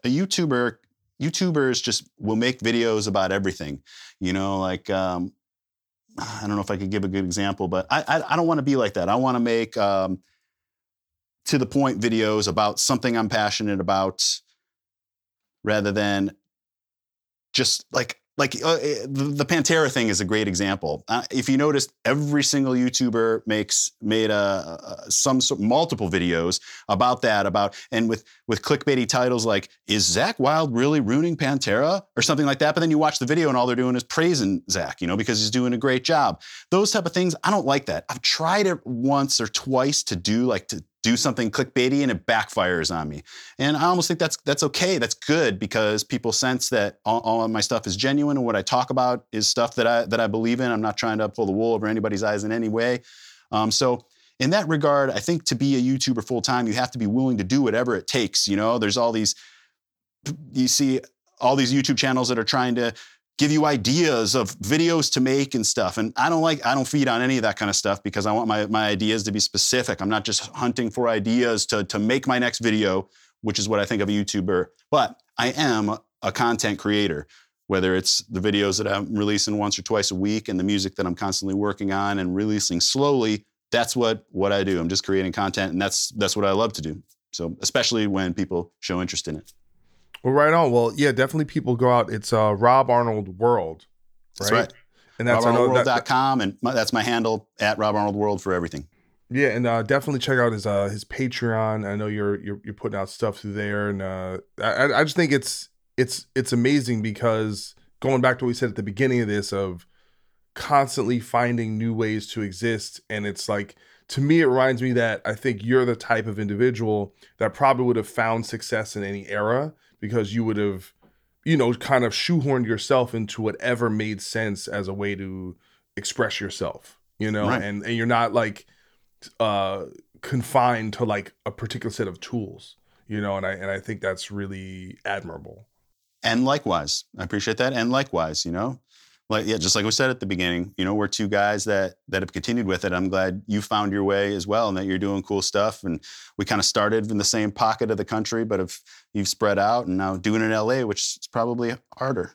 a YouTuber YouTubers just will make videos about everything. You know, like um, I don't know if I could give a good example, but I I, I don't want to be like that. I want to make um, to the point videos about something I'm passionate about, rather than just like like uh, eh, the, Pantera thing is a great example. Uh, if you noticed, every single YouTuber makes made a, a some sort multiple videos about that about and with with clickbaity titles like "Is Zakk Wylde really ruining Pantera?" or something like that. But then you watch the video and all they're doing is praising Zakk, you know, because he's doing a great job. Those type of things, I don't like that. I've tried it once or twice to do like to do something clickbaity and it backfires on me. And I almost think that's that's okay. That's good because people sense that all, all of my stuff is genuine and what I talk about is stuff that I that I believe in. I'm not trying to pull the wool over anybody's eyes in any way. Um, so in that regard, I think to be a YouTuber full time, you have to be willing to do whatever it takes. You know, there's all these you see all these YouTube channels that are trying to give you ideas of videos to make and stuff. And I don't like, I don't feed on any of that kind of stuff because I want my, my ideas to be specific. I'm not just hunting for ideas to, to make my next video, which is what I think of a YouTuber, but I am a content creator, whether it's the videos that I'm releasing once or twice a week and the music that I'm constantly working on and releasing slowly, that's what what I do. I'm just creating content and that's that's what I love to do. So especially when people show interest in it. Well, right on. Well, yeah, definitely people go out. It's uh, Rob Arnold World. Right? That's right. And that's RobArnoldWorld.com, and my, that's my handle at Rob Arnold World for everything. Yeah, and uh, definitely check out his uh, his Patreon. I know you're you're, you're putting out stuff through there, and uh, I I just think it's it's it's amazing because going back to what we said at the beginning of this of constantly finding new ways to exist, and it's like to me it reminds me that I think you're the type of individual that probably would have found success in any era because you would have you know kind of shoehorned yourself into whatever made sense as a way to express yourself you know? Right. and and you're not like uh confined to like a particular set of tools you know? And i and i think that's really admirable. And likewise. I appreciate that. And likewise you know like yeah just like we said at the beginning you know we're two guys that that have continued with it. I'm glad you found your way as well and that you're doing cool stuff. And we kind of started in the same pocket of the country but if you've spread out and now doing it in la which is probably harder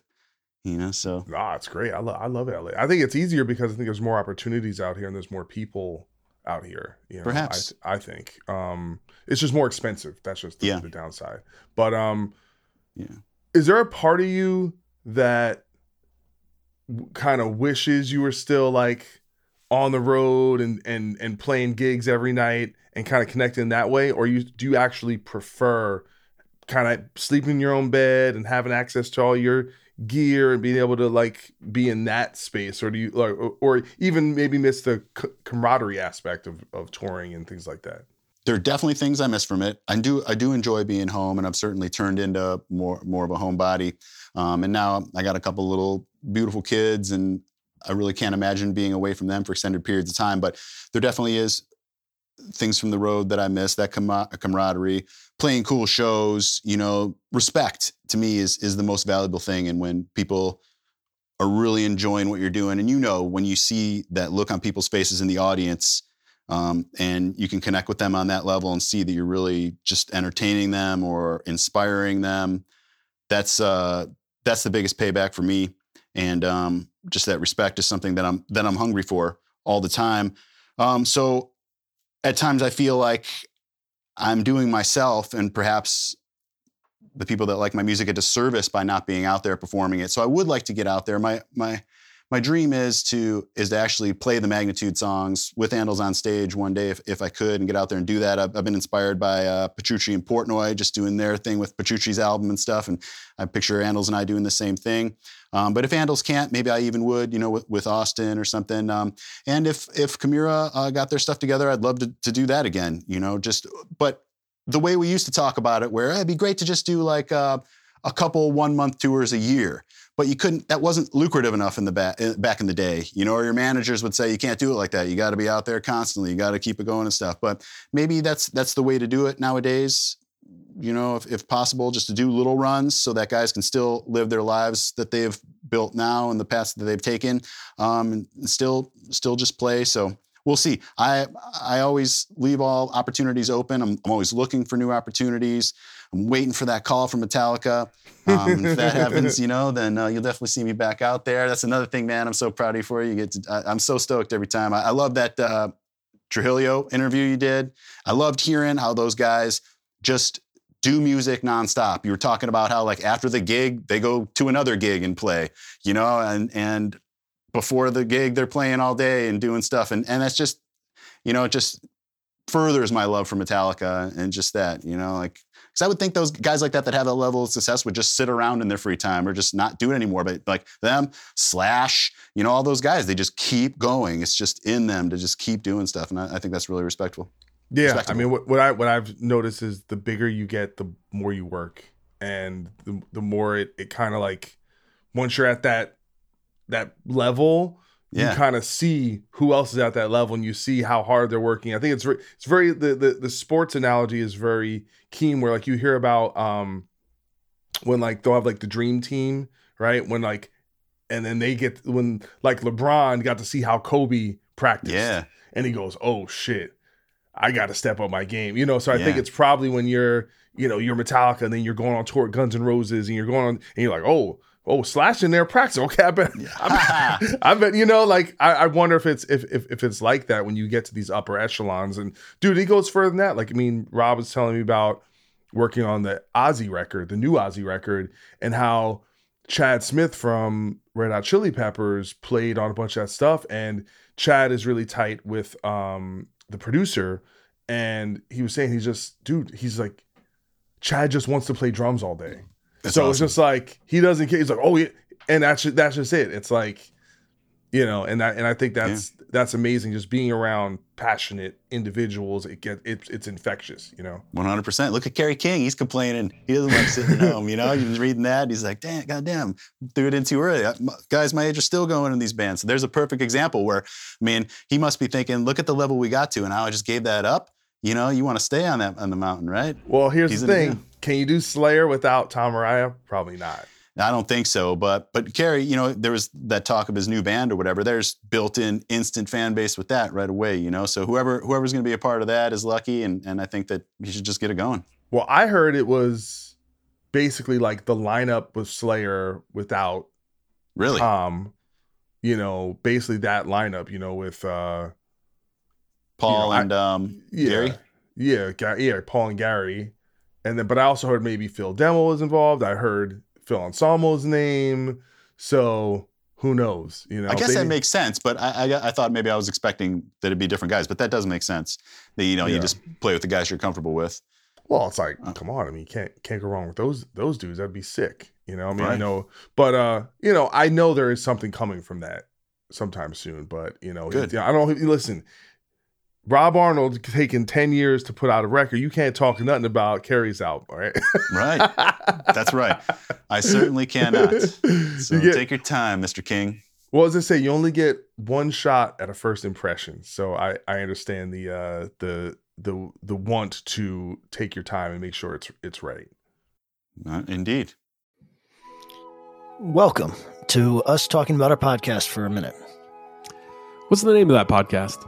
you know so. Ah it's great. I, lo- I love la i think it's easier because i think there's more opportunities out here and there's more people out here you know, perhaps. I, I think. Um it's just more expensive. That's just the, yeah. the downside. But um yeah. is there a part of you that kind of wishes you were still like on the road and and and playing gigs every night and kind of connecting that way or you do you actually prefer kind of sleeping in your own bed and having access to all your gear and being able to like be in that space or do you like or, or even maybe miss the c- camaraderie aspect of of touring and things like that there are definitely things I miss from it. I do I do enjoy being home, and I've certainly turned into more more of a homebody. Um, and now I got a couple little beautiful kids, and I really can't imagine being away from them for extended periods of time. But there definitely is things from the road that I miss. That com- camaraderie, playing cool shows. You know, respect to me is is the most valuable thing. And when people are really enjoying what you're doing, and you know when you see that look on people's faces in the audience um, and you can connect with them on that level and see that you're really just entertaining them or inspiring them. That's uh, that's the biggest payback for me, and um, just that respect is something that I'm that I'm hungry for all the time. Um, so at times I feel like I'm doing myself and perhaps the people that like my music a disservice by not being out there performing it. So I would like to get out there. My my my dream is to is to actually play the magnitude songs with Andols on stage one day if, if I could and get out there and do that. I've, I've been inspired by uh, Petrucci and Portnoy just doing their thing with Petrucci's album and stuff, and I picture Andols and I doing the same thing. Um, but if Andols can't, maybe I even would, you know, with, with Austin or something. Um, and if if Chimaira uh, got their stuff together, I'd love to, to do that again. You know, just but the way we used to talk about it, where it'd be great to just do like uh, a couple one month tours a year but you couldn't that wasn't lucrative enough in the back back in the day you know or your managers would say you can't do it like that you got to be out there constantly you got to keep it going and stuff but maybe that's that's the way to do it nowadays you know if, if possible just to do little runs so that guys can still live their lives that they've built now and the paths that they've taken um, and still still just play so we'll see. I I always leave all opportunities open. I'm, I'm always looking for new opportunities. I'm waiting for that call from Metallica. Um, if that happens, you know, then uh, you'll definitely see me back out there. That's another thing, man. I'm so proud of you for you. Get to, I, am so stoked every time. I, I love that uh, Trujillo interview you did. I loved hearing how those guys just do music nonstop. You were talking about how like after the gig they go to another gig and play, you know, and and before the gig they're playing all day and doing stuff, and and that's just, you know, it just furthers my love for Metallica and just that, you know, like because I would think those guys like that that have that level of success would just sit around in their free time or just not do it anymore. But like them, Slash, you know, all those guys, they just keep going. It's just in them to just keep doing stuff, and I, I think that's really respectful. Yeah, I mean, what, what I what I've noticed is the bigger you get, the more you work, and the the more it it kind of like once you're at that that level, yeah. you kind of see who else is at that level and you see how hard they're working. I think it's very, it's very the, the the sports analogy is very keen where like you hear about um when like they'll have like the dream team, right? When like and then they get when like LeBron got to see how Kobe practiced. Yeah. And he goes, "Oh shit. I got to step up my game." You know, so I yeah. think it's probably when you're, you know, you're Metallica and then you're going on tour Guns and Roses and you're going on and you're like, "Oh, oh, slash in there practice. Okay, I bet, I bet, I bet, you know, like I, I wonder if it's if, if if it's like that when you get to these upper echelons. And dude, he goes further than that. Like, I mean, Rob was telling me about working on the Ozzy record, the new Ozzy record, and how Chad Smith from Red Hot Chili Peppers played on a bunch of that stuff. And Chad is really tight with um the producer. And he was saying he's just, dude, he's like, Chad just wants to play drums all day. That's so it's just like he doesn't care. He's like, oh yeah, and that's that's just it. It's like, you know, and that and I think that's that's amazing. Just being around passionate individuals, it get it's it's infectious. You know. One hundred percent. Look at Kerry King. He's complaining. He doesn't like sitting at home. You know, he was reading that. He's like, "Damn, goddamn, threw it in too early." Uh, m- Guys my age are still going in these bands. So there's a perfect example where, I mean, he must be thinking, "Look at the level we got to, and how I just gave that up." You know, you want to stay on that on the mountain, right? Well, here's He's the thing: can you do Slayer without Tom Araya? Probably not. I don't think so, but but Kerry, you know, there was that talk of his new band or whatever. There's built-in instant fan base with that right away, you know. So whoever whoever's going to be a part of that is lucky, and and I think that he should just get it going. Well, I heard it was basically like the lineup with Slayer without Really, Tom. You know, basically that lineup. You know, with uh Paul you know, I- and um, yeah, Gary. Yeah, yeah, Paul and Gary. And then but I also heard maybe Phil Demmel was involved. I heard Phil Anselmo's name. So who knows? You know, I guess they- that makes sense, but I, I I thought maybe I was expecting that it'd be different guys, but that doesn't make sense. That you know Yeah. you just play with the guys you're comfortable with. Well, it's like, Uh. come on. I mean, you can't can't go wrong with those those dudes. That'd be sick. You know, I mean, I know, but uh, you know, I know there is something coming from that sometime soon. But you know, Good. it- I don't listen. Rob Arnold taking ten years to put out a record. You can't talk nothing about Kerry's album, all right? Right, that's right. I certainly cannot. So You get- take your time, Mr. King. Well, as I say, you only get one shot at a first impression. So I I understand the uh the the the want to take your time and make sure it's it's right. Uh, indeed. Welcome to us talking about our podcast for a minute. What's the name of that podcast?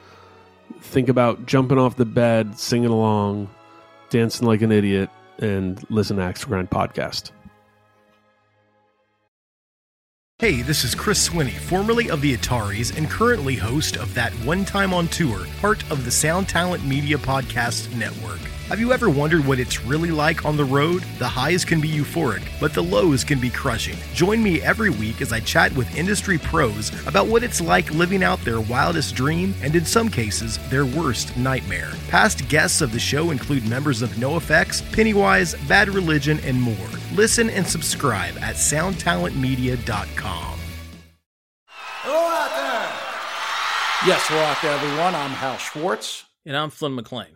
Think about jumping off the bed, singing along, dancing like an idiot, and listen to Axe Grind podcast. Hey, this is Chris Swinney, formerly of the Ataris and currently host of That One Time on Tour, part of the Sound Talent Media Podcast Network. Have you ever wondered what it's really like on the road? The highs can be euphoric, but the lows can be crushing. Join me every week as I chat with industry pros about what it's like living out their wildest dream and, in some cases, their worst nightmare. Past guests of the show include members of NoFX, Pennywise, Bad Religion, and more. Listen and subscribe at soundtalentmedia.com. Hello out there. Yes, hello out there, everyone. I'm Hal Schwartz. And I'm Flynn McLean.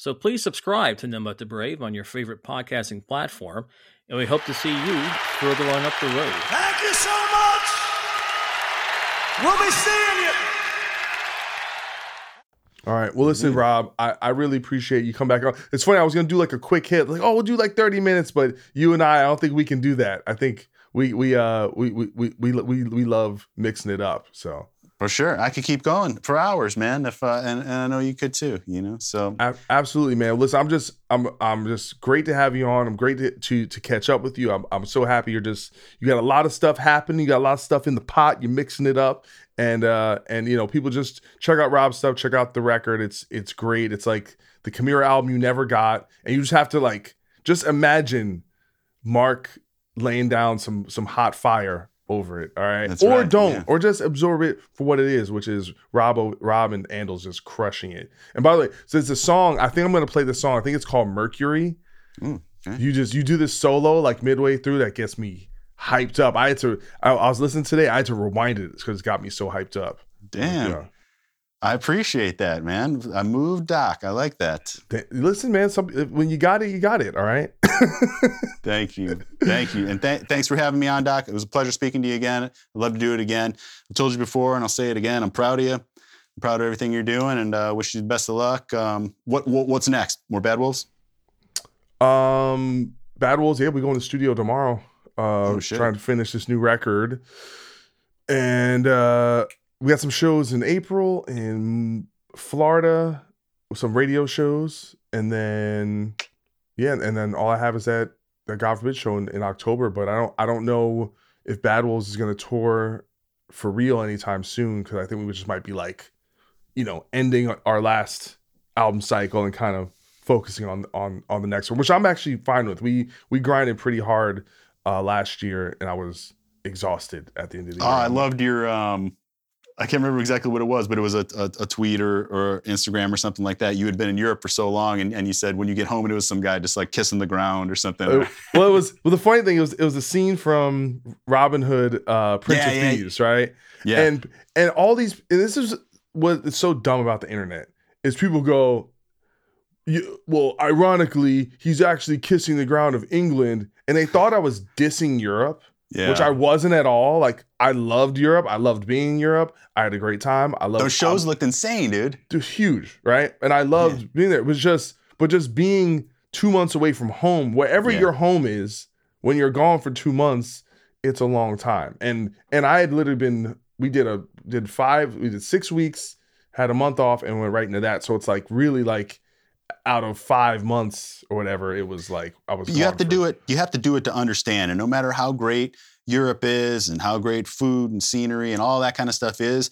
So please subscribe to None But the Brave on your favorite podcasting platform, and we hope to see you further on up the road. Thank you so much. We'll be seeing you. All right. Well, listen, Rob, I, I really appreciate you come back on. It's funny. I was gonna do like a quick hit, like, oh, we'll do like thirty minutes, but you and I, I don't think we can do that. I think we we uh we we we we we, we love mixing it up. So For sure, I could keep going for hours, man. If uh, and, and I know you could too. You know, so absolutely, man. Listen, I'm just, I'm, I'm just great to have you on. I'm great to to, to catch up with you. I'm, I'm so happy you're just, you got a lot of stuff happening. You got a lot of stuff in the pot. You're mixing it up, and uh, and you know, people just check out Rob's stuff. Check out the record. It's, it's great. It's like the Chimaira album you never got, and you just have to like, just imagine Mark laying down some some hot fire over it. All right, That's or right, don't, yeah. or just absorb it for what it is, which is Rob Rob and Andols just crushing it. And by the way, so it's a song. I think I'm gonna play the song. I think it's called Mercury. Mm, okay. You just you do this solo like midway through that gets me hyped up. I had to. I, I was listening today. I had to rewind it because it's got me so hyped up. damn, Yeah. I appreciate that, man. I moved Doc. I like that. Listen, man. Some when you got it, you got it. All right. Thank you. Thank you. And th- thanks for having me on, Doc. It was a pleasure speaking to you again. I'd love to do it again. I told you before, and I'll say it again. I'm proud of you. I'm proud of everything you're doing, and uh, wish you the best of luck. Um, what, what What's next? More Bad Wolves? Um, Bad Wolves. Yeah, we go in the studio tomorrow. Uh, Oh, shit. trying to finish this new record, and uh, we got some shows in April in Florida, some radio shows, and then yeah, and then all I have is that that God forbid show in, in October. But I don't I don't know if Bad Wolves is going to tour for real anytime soon because I think we just might be like, you know, ending our last album cycle and kind of focusing on on on the next one, which I'm actually fine with. We we grinded pretty hard uh last year, and I was exhausted at the end of the Oh, year. I loved your. Um, I can't remember exactly what it was, but it was a, a, a tweet or, or Instagram or something like that. You had been in Europe for so long, and, and you said when you get home, and it was some guy just like kissing the ground or something. Uh, well, it was well. The funny thing it was it was a scene from Robin Hood, uh, Prince Yeah, of yeah. Thieves, right? yeah, And and all these and this is what is so dumb about the internet is people go, you, well, ironically, he's actually kissing the ground of England, and they thought I was dissing Europe. Yeah. which I wasn't at all. Like I loved Europe. I loved being in Europe. I had a great time. I loved Those shows I'm- looked insane, dude. they're huge, right? And I loved being there. It was just, but just being two months away from home, wherever Yeah. your home is, when you're gone for two months, it's a long time. And and I had literally been, we did a did five, we did six weeks, had a month off, and went right into that. So it's like really like out of five months or whatever, it was like I was. You have to for- do it. You have to do it to understand. And no matter how great Europe is, and how great food and scenery and all that kind of stuff is,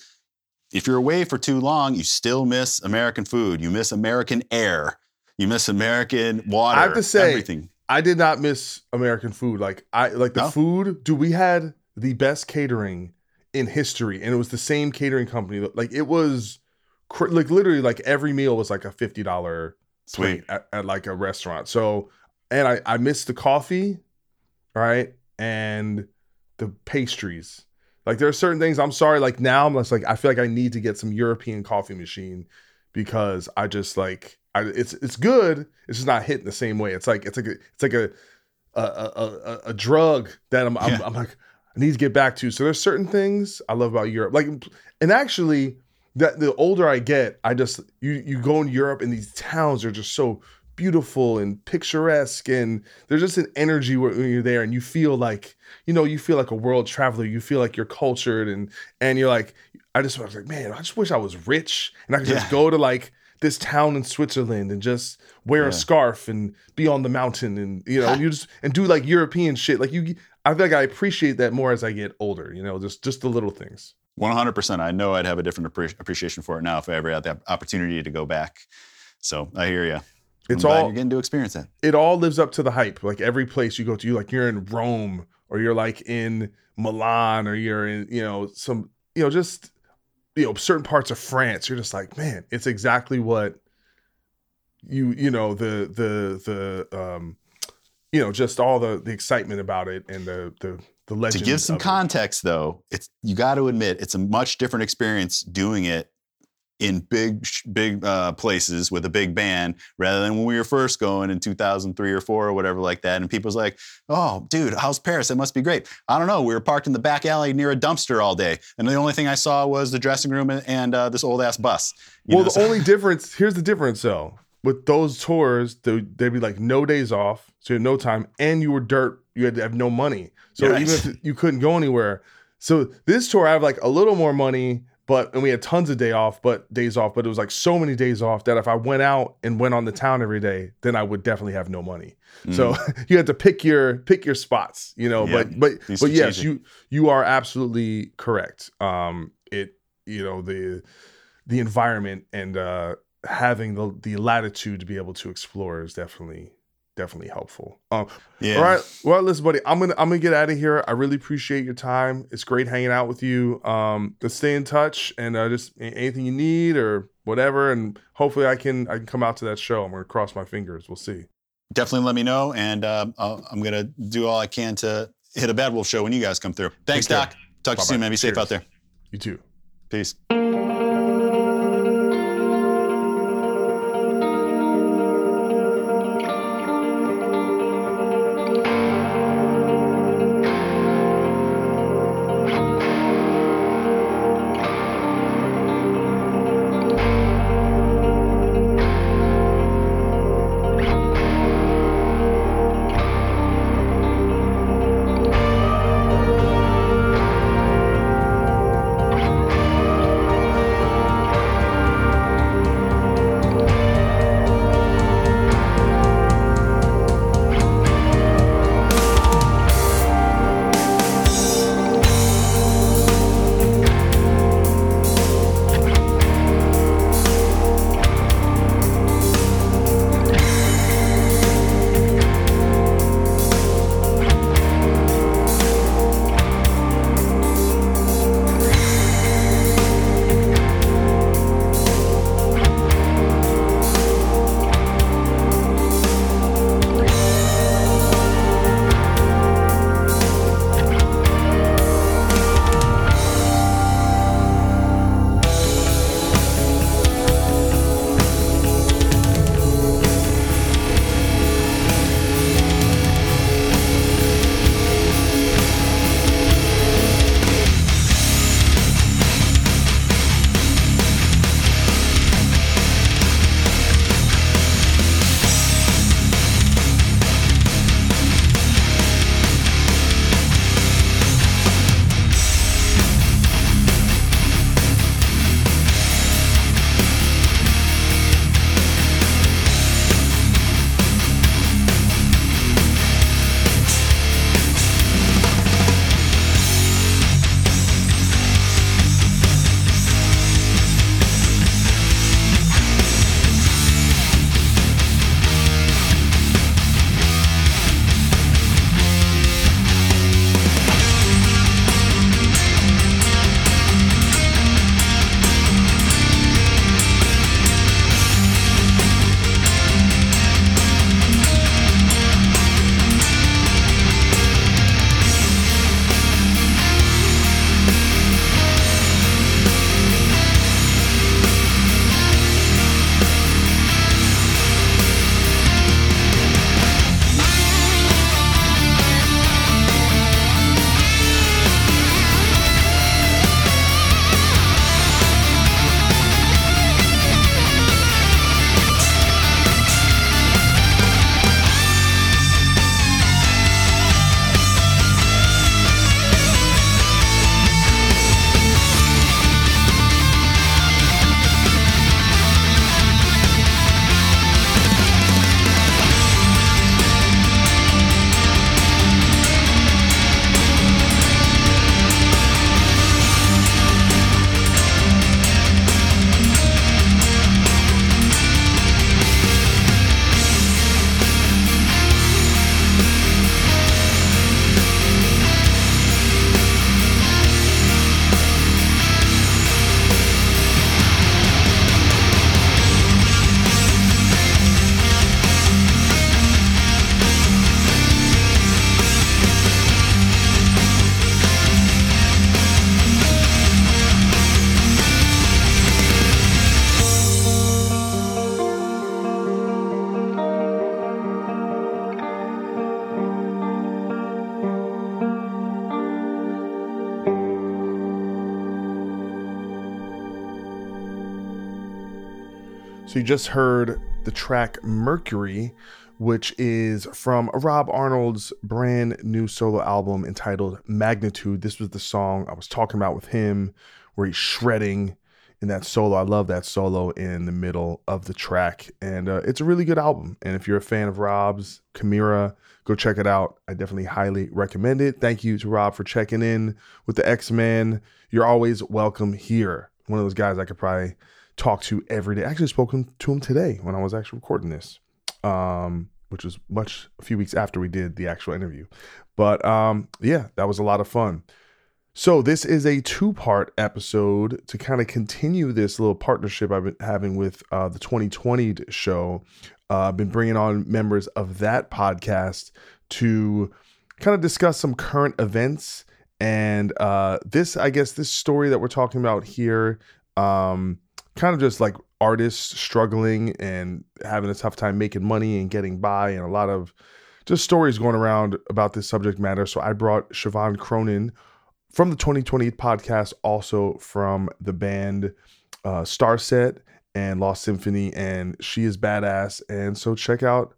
if you're away for too long, you still miss American food. You miss American air. You miss American water. I have to say, everything. I did not miss American food. Like I like the No? food. Do we had the best catering in history, and it was the same catering company. Like it was, like literally, like every meal was like a fifty dollar Sweet. at, at like a restaurant. So, and I I missed the coffee, right, and the pastries. Like there are certain things. I'm sorry. Like now, I'm just like I feel like I need to get some European coffee machine because I just like I, it's it's good. It's just not hitting the same way. It's like it's like a, it's like a a, a, a, drug that I'm, I'm Yeah. I'm like I need to get back to. So there's certain things I love about Europe. Like and actually that the older I get, I just you you go in Europe and these towns are just so beautiful and picturesque and there's just an energy when when you're there and you feel like you know you feel like a world traveler. You feel like you're cultured and and you're like i just was like man i just wish i was rich and i could just go to like this town in switzerland and just wear Yeah. a scarf and be on the mountain and you know you just and do like european shit. Like you i feel like i appreciate that more as i get older you know just just the little things 100%. I know I'd have a different appre- appreciation for it now if I ever had the opportunity to go back. So I hear you. It's all- you're getting to experience that. it all lives up to the hype. Like every place you go to, you like you're in Rome or you're like in Milan or you're in, you know, some, you know, just you know, certain parts of France. You're just like, man, it's exactly what you, you know, the the the um, you know, just all the the excitement about it and the the the to give some of it. context though it's you got to admit it's a much different experience doing it in big big uh, places with a big band rather than when we were first going in 2003 or 4 or whatever like that and people's like oh dude how's paris that must be great i don't know we were parked in the back alley near a dumpster all day and the only thing i saw was the dressing room and, and uh, this old ass bus You well, know, the so- only difference here's the difference though. With those tours, they- they'd be like no days off, so you had no time, and you were dirt. You had to have no money, so even if you couldn't go anywhere. So this tour, I have like a little more money, but and we had tons of day off, but days off, but it was like so many days off that if I went out and went on the town every day, then I would definitely have no money. So you had to pick your pick your spots, you know. Mm. Yeah, But but but yes, you you are absolutely correct. Um, it you know the the environment and uh having the the latitude to be able to explore is definitely definitely helpful. Um, Yeah. all right. Well, listen, buddy, I'm gonna I'm gonna get out of here. I really appreciate your time. It's great hanging out with you. Um, let's stay in touch and uh, just anything you need or whatever, and hopefully I can I can come out to that show. I'm gonna cross my fingers. We'll see. Definitely let me know, and um, I'll, I'm gonna do all I can to hit a Bad Wolf show when you guys come through. Thanks. Doc. Talk to you soon, man. Be safe out there. You too. Peace. Just heard the track Mercury, which is from Rob Arnold's brand new solo album entitled Magnitude. This was the song I was talking about with him. where he's shredding in that solo. I love that solo in the middle of the track, and uh, it's a really good album. And if you're a fan of Rob's Chimaira, go check it out. I definitely highly recommend it. Thank you to Rob for checking in with the Ex-Man. You're always welcome here. One of those guys I could probably talk to every day. I actually spoke to him today when I was actually recording this, um, which was much a few weeks after we did the actual interview. But um, yeah, that was a lot of fun. So this is a two-part episode to kind of continue this little partnership I've been having with uh, the 2020 show. Uh, I've been bringing on members of that podcast to kind of discuss some current events and uh, this, I guess, this story that we're talking about here, um, kind of just like artists struggling and having a tough time making money and getting by, and a lot of just stories going around about this subject matter. So I brought Siobhan Cronin from the 2020 podcast, also from the band uh, Starset and Lost Symphony, and she is badass. And so check out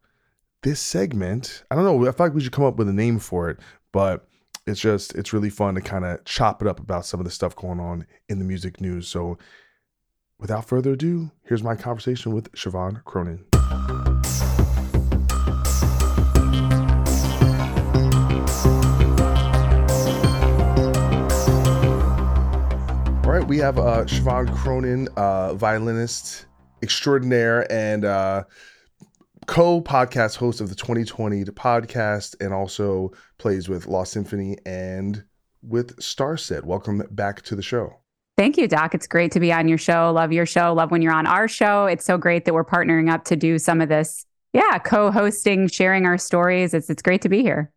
this segment. I don't know. I feel like we should come up with a name for it, but it's just it's really fun to kind of chop it up about some of the stuff going on in the music news. So without further ado, here's my conversation with Siobhan Cronin. All right, we have uh, Siobhan Cronin, uh, violinist extraordinaire and uh, co-podcast host of the 2020 podcast and also plays with Lost Symphony and with Starset. Welcome back to the show. Thank you, Doc. It's great to be on your show. Love your show. Love when you're on our show. It's so great that we're partnering up to do some of this. Yeah, co-hosting, sharing our stories. It's it's great to be here.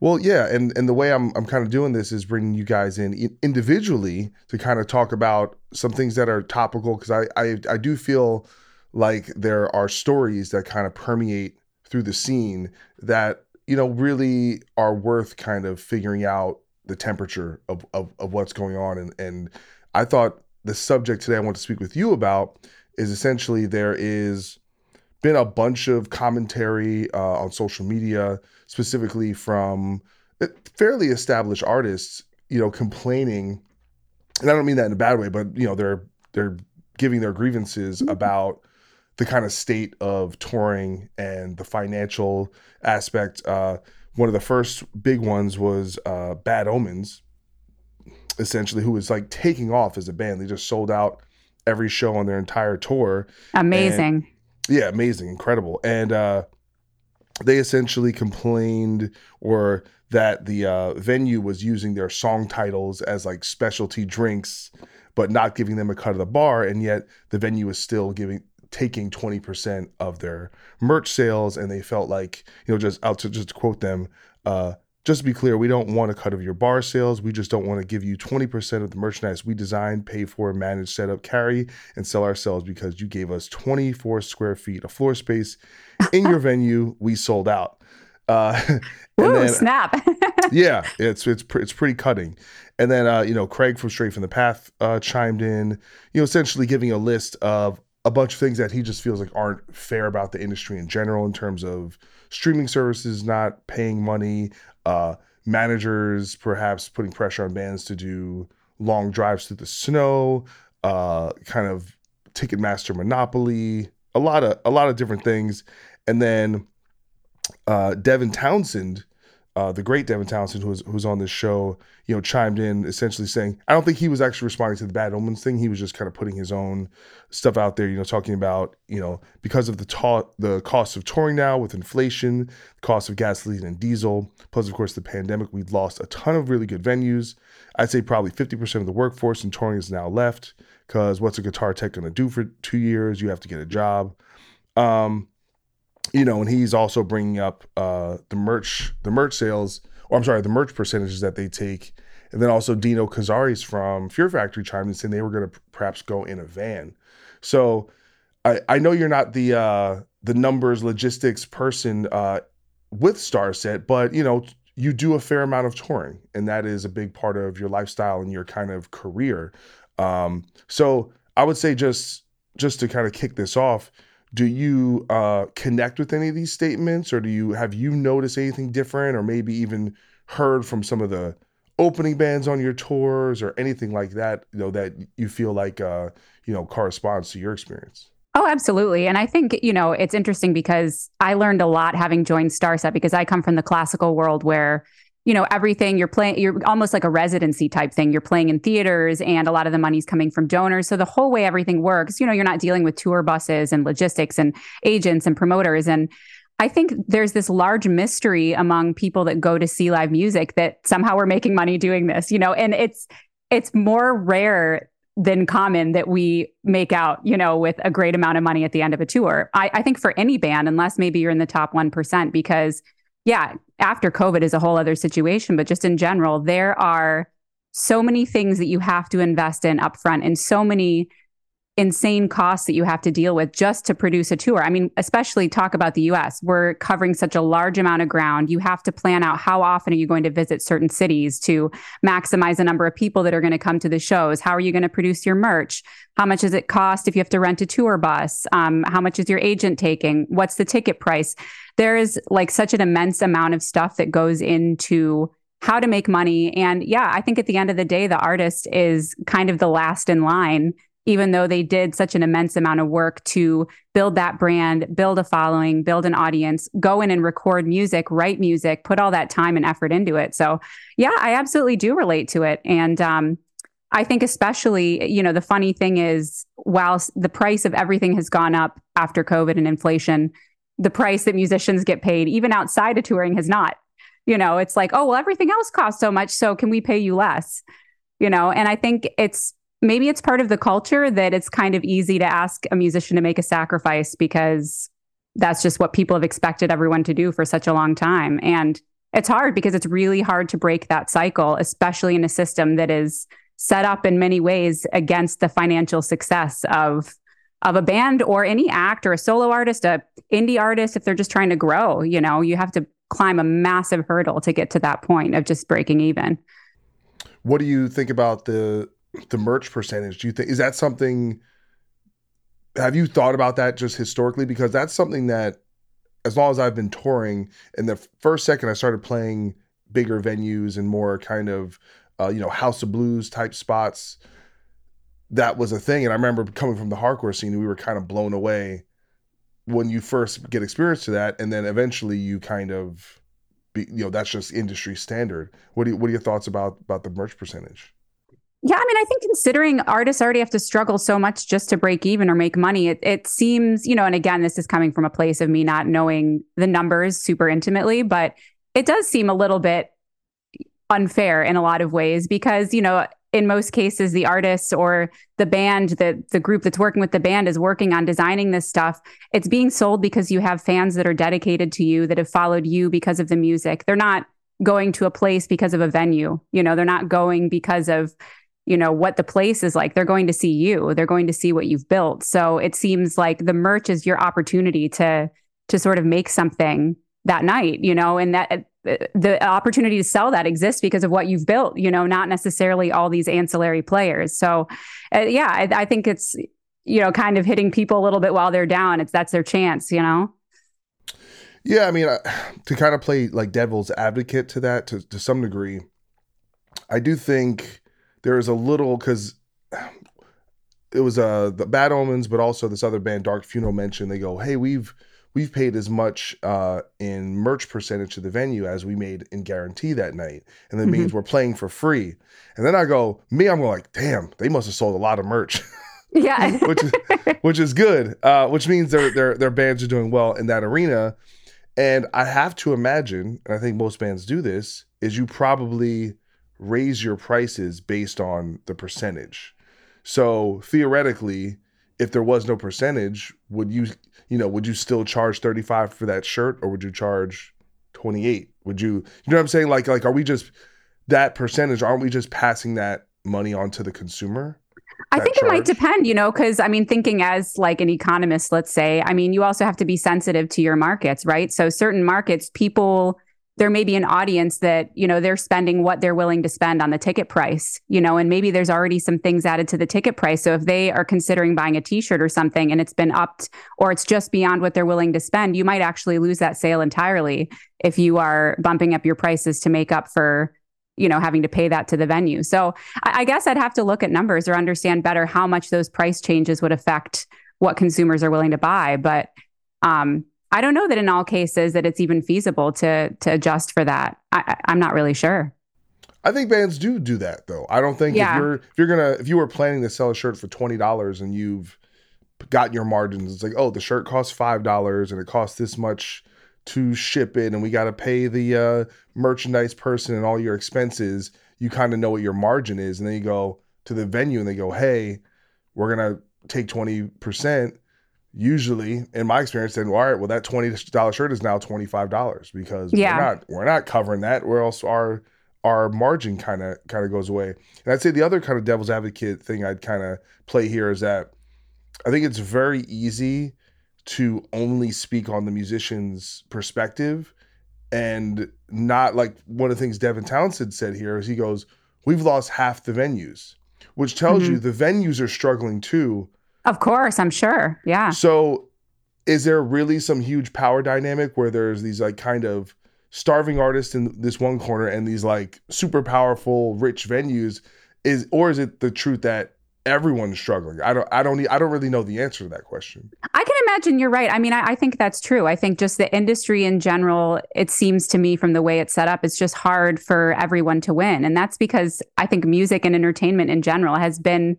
Well, yeah, and and the way I'm I'm kind of doing this is bringing you guys in individually to kind of talk about some things that are topical because I, I I do feel like there are stories that kind of permeate through the scene that you know really are worth kind of figuring out the temperature of, of, of what's going on and and i thought the subject today i want to speak with you about is essentially there is been a bunch of commentary uh, on social media specifically from uh, fairly established artists you know complaining and i don't mean that in a bad way but you know they're they're giving their grievances about the kind of state of touring and the financial aspect. Uh, one of the first big ones was uh, Bad Omens, essentially, who was like taking off as a band. They just sold out every show on their entire tour. Amazing. And, yeah, amazing, incredible. And uh, they essentially complained or that the uh, venue was using their song titles as like specialty drinks but not giving them a cut of the bar and yet the venue is still giving taking 20% of their merch sales and they felt like you know just out to just quote them uh just to be clear we don't want a cut of your bar sales. We just don't want to give you 20% of the merchandise we design pay for manage set up carry and sell ourselves because you gave us 24 square feet of floor space in your venue. We sold out. Uh Ooh, then, snap. Yeah it's it's it's pretty cutting. And then uh you know craig from Stray from the Path uh chimed in you know essentially giving a list of a bunch of things that he just feels like aren't fair about the industry in general in terms of streaming services not paying money, uh, managers perhaps putting pressure on bands to do long drives through the snow, uh, kind of Ticketmaster monopoly, a lot of a lot of different things, and then uh, Devin Townsend uh, the great Devin Townsend, who's who's on this show, you know, chimed in essentially saying, I don't think he was actually responding to the bad omens thing. He was just kind of putting his own stuff out there, you know, talking about, you know, because of the ta- the cost of touring now with inflation, the cost of gasoline and diesel, plus of course the pandemic, we've lost a ton of really good venues. I'd say probably 50% of the workforce in touring is now left because what's a guitar tech going to do for two years? You have to get a job. Um, you know, and he's also bringing up uh, the merch, the merch sales, or I'm sorry, the merch percentages that they take, and then also Dino Cazares from Fear Factory chimed in saying they were going to perhaps go in a van. So I, I know you're not the uh, the numbers logistics person uh, with Starset, but you know you do a fair amount of touring, and that is a big part of your lifestyle and your kind of career. Um, so I would say just just to kind of kick this off do you uh, connect with any of these statements or do you have you noticed anything different or maybe even heard from some of the opening bands on your tours or anything like that, you know, that you feel like uh, you know, corresponds to your experience? Oh, absolutely. And I think, you know, it's interesting because I learned a lot having joined Starset because I come from the classical world where, you know, everything you're playing, you're almost like a residency type thing. You're playing in theaters and a lot of the money's coming from donors. So the whole way everything works, you know, you're not dealing with tour buses and logistics and agents and promoters. And I think there's this large mystery among people that go to see live music that somehow we're making money doing this, you know, and it's, it's more rare than common that we make out, you know, with a great amount of money at the end of a tour. I, I think for any band, unless maybe you're in the top 1%, because yeah, after COVID is a whole other situation, but just in general, there are so many things that you have to invest in upfront and so many insane costs that you have to deal with just to produce a tour. I mean, especially talk about the US. We're covering such a large amount of ground. You have to plan out how often are you going to visit certain cities to maximize the number of people that are going to come to the shows. How are you going to produce your merch? How much does it cost if you have to rent a tour bus? Um, how much is your agent taking? What's the ticket price? There is like such an immense amount of stuff that goes into how to make money. And yeah, I think at the end of the day, the artist is kind of the last in line even though they did such an immense amount of work to build that brand, build a following, build an audience, go in and record music, write music, put all that time and effort into it. So, yeah, I absolutely do relate to it. And um, I think, especially, you know, the funny thing is, while the price of everything has gone up after COVID and inflation, the price that musicians get paid, even outside of touring, has not. You know, it's like, oh, well, everything else costs so much. So, can we pay you less? You know, and I think it's maybe it's part of the culture that it's kind of easy to ask a musician to make a sacrifice because that's just what people have expected everyone to do for such a long time. And it's hard because it's really hard to break that cycle, especially in a system that is set up in many ways against the financial success of of a band or any act or a solo artist, a indie artist if they're just trying to grow, you know, you have to climb a massive hurdle to get to that point of just breaking even. What do you think about the the merch percentage do you think is that something have you thought about that just historically? Because that's something that as long as I've been touring in the first second I started playing bigger venues and more kind of uh, you know house of blues type spots that was a thing. And I remember coming from the hardcore scene we were kind of blown away when you first get experience to that and then eventually you kind of be, you know that's just industry standard. What do you, what are your thoughts about about the merch percentage yeah, I mean, I think considering artists already have to struggle so much just to break even or make money, it, it seems, you know, and again, this is coming from a place of me not knowing the numbers super intimately, but it does seem a little bit unfair in a lot of ways because, you know, in most cases, the artists or the band, the the group that's working with the band is working on designing this stuff. It's being sold because you have fans that are dedicated to you, that have followed you because of the music. They're not going to a place because of a venue. You know, they're not going because of you know what the place is like. They're going to see you. They're going to see what you've built. So it seems like the merch is your opportunity to to sort of make something that night you know and that the opportunity to sell that exists because of what you've built you know not necessarily all these ancillary players. So uh, yeah I, I think it's you know kind of hitting people a little bit while they're down. It's that's their chance you know? Yeah i mean uh, to kind of play like devil's advocate to that to, to some degree i do think there is a little because it was uh the Bad Omens, but also this other band, Dark Funeral, mentioned they go, "Hey, we've we've paid as much uh, in merch percentage to the venue as we made in guarantee that night, and that mm-hmm. means we're playing for free." And then I go, me, I'm like, "Damn, they must have sold a lot of merch." Yeah, which is which is good. Uh, which means their their their bands are doing well in that arena. And I have to imagine, and I think most bands do this, is you probably raise your prices based on the percentage. So theoretically, if there was no percentage, would you you know, would you still charge 35 for that shirt or would you charge 28? Would you you know what I'm saying? Like like are we just that percentage, aren't we just passing that money on to the consumer? I think charge? it might depend, you know, because I mean, thinking as like an economist, let's say, I mean, you also have to be sensitive to your markets, right? So certain markets, people there may be an audience that you know they're spending what they're willing to spend on the ticket price you know and maybe there's already some things added to the ticket price so if they are considering buying a t-shirt or something and it's been upped or it's just beyond what they're willing to spend you might actually lose that sale entirely if you are bumping up your prices to make up for you know, having to pay that to the venue. So I, I guess I'd have to look at numbers or understand better how much those price changes would affect what consumers are willing to buy. But um, I don't know that in all cases that it's even feasible to to adjust for that. I, I'm not really sure. I think bands do do that though. I don't think Yeah. if you're if you're gonna if you were planning to sell a shirt for twenty dollars and you've gotten your margins, it's like oh the shirt costs five dollars and it costs this much to ship it and we got to pay the uh, merchandise person and all your expenses. You kind of know what your margin is, and then you go to the venue and they go, hey, we're gonna take twenty percent. Usually, in my experience, then all right, well that twenty dollar shirt is now twenty five dollars because Yeah. we're not we're not covering that. Where else our our margin kind of kind of goes away. And I'd say the other kind of devil's advocate thing I'd kind of play here is that I think it's very easy to only speak on the musician's perspective and not like one of the things Devin Townsend said here is he goes, We've lost half the venues, which tells you mm-hmm. the venues are struggling too. Of course, I'm sure. Yeah. So, is there really some huge power dynamic where there's these like kind of starving artists in this one corner and these like super powerful rich venues is or is it the truth that everyone's struggling? I don't I don't I don't really know the answer to that question. I can imagine you're right. I mean, I, I think that's true. I think just the industry in general, it seems to me from the way it's set up, it's just hard for everyone to win. And that's because I think music and entertainment in general has been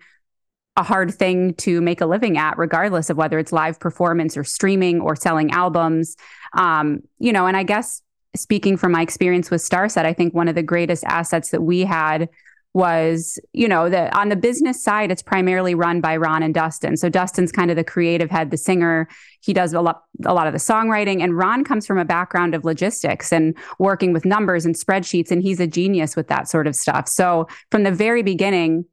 a hard thing to make a living at, regardless of whether it's live performance or streaming or selling albums. Um, you know, and I guess speaking from my experience with Starset, I think one of the greatest assets that we had was, you know, the on the business side, it's primarily run by Ron and Dustin. So Dustin's kind of the creative head, the singer. He does a lot, a lot of the songwriting, and Ron comes from a background of logistics and working with numbers and spreadsheets, and he's a genius with that sort of stuff. So from the very beginning,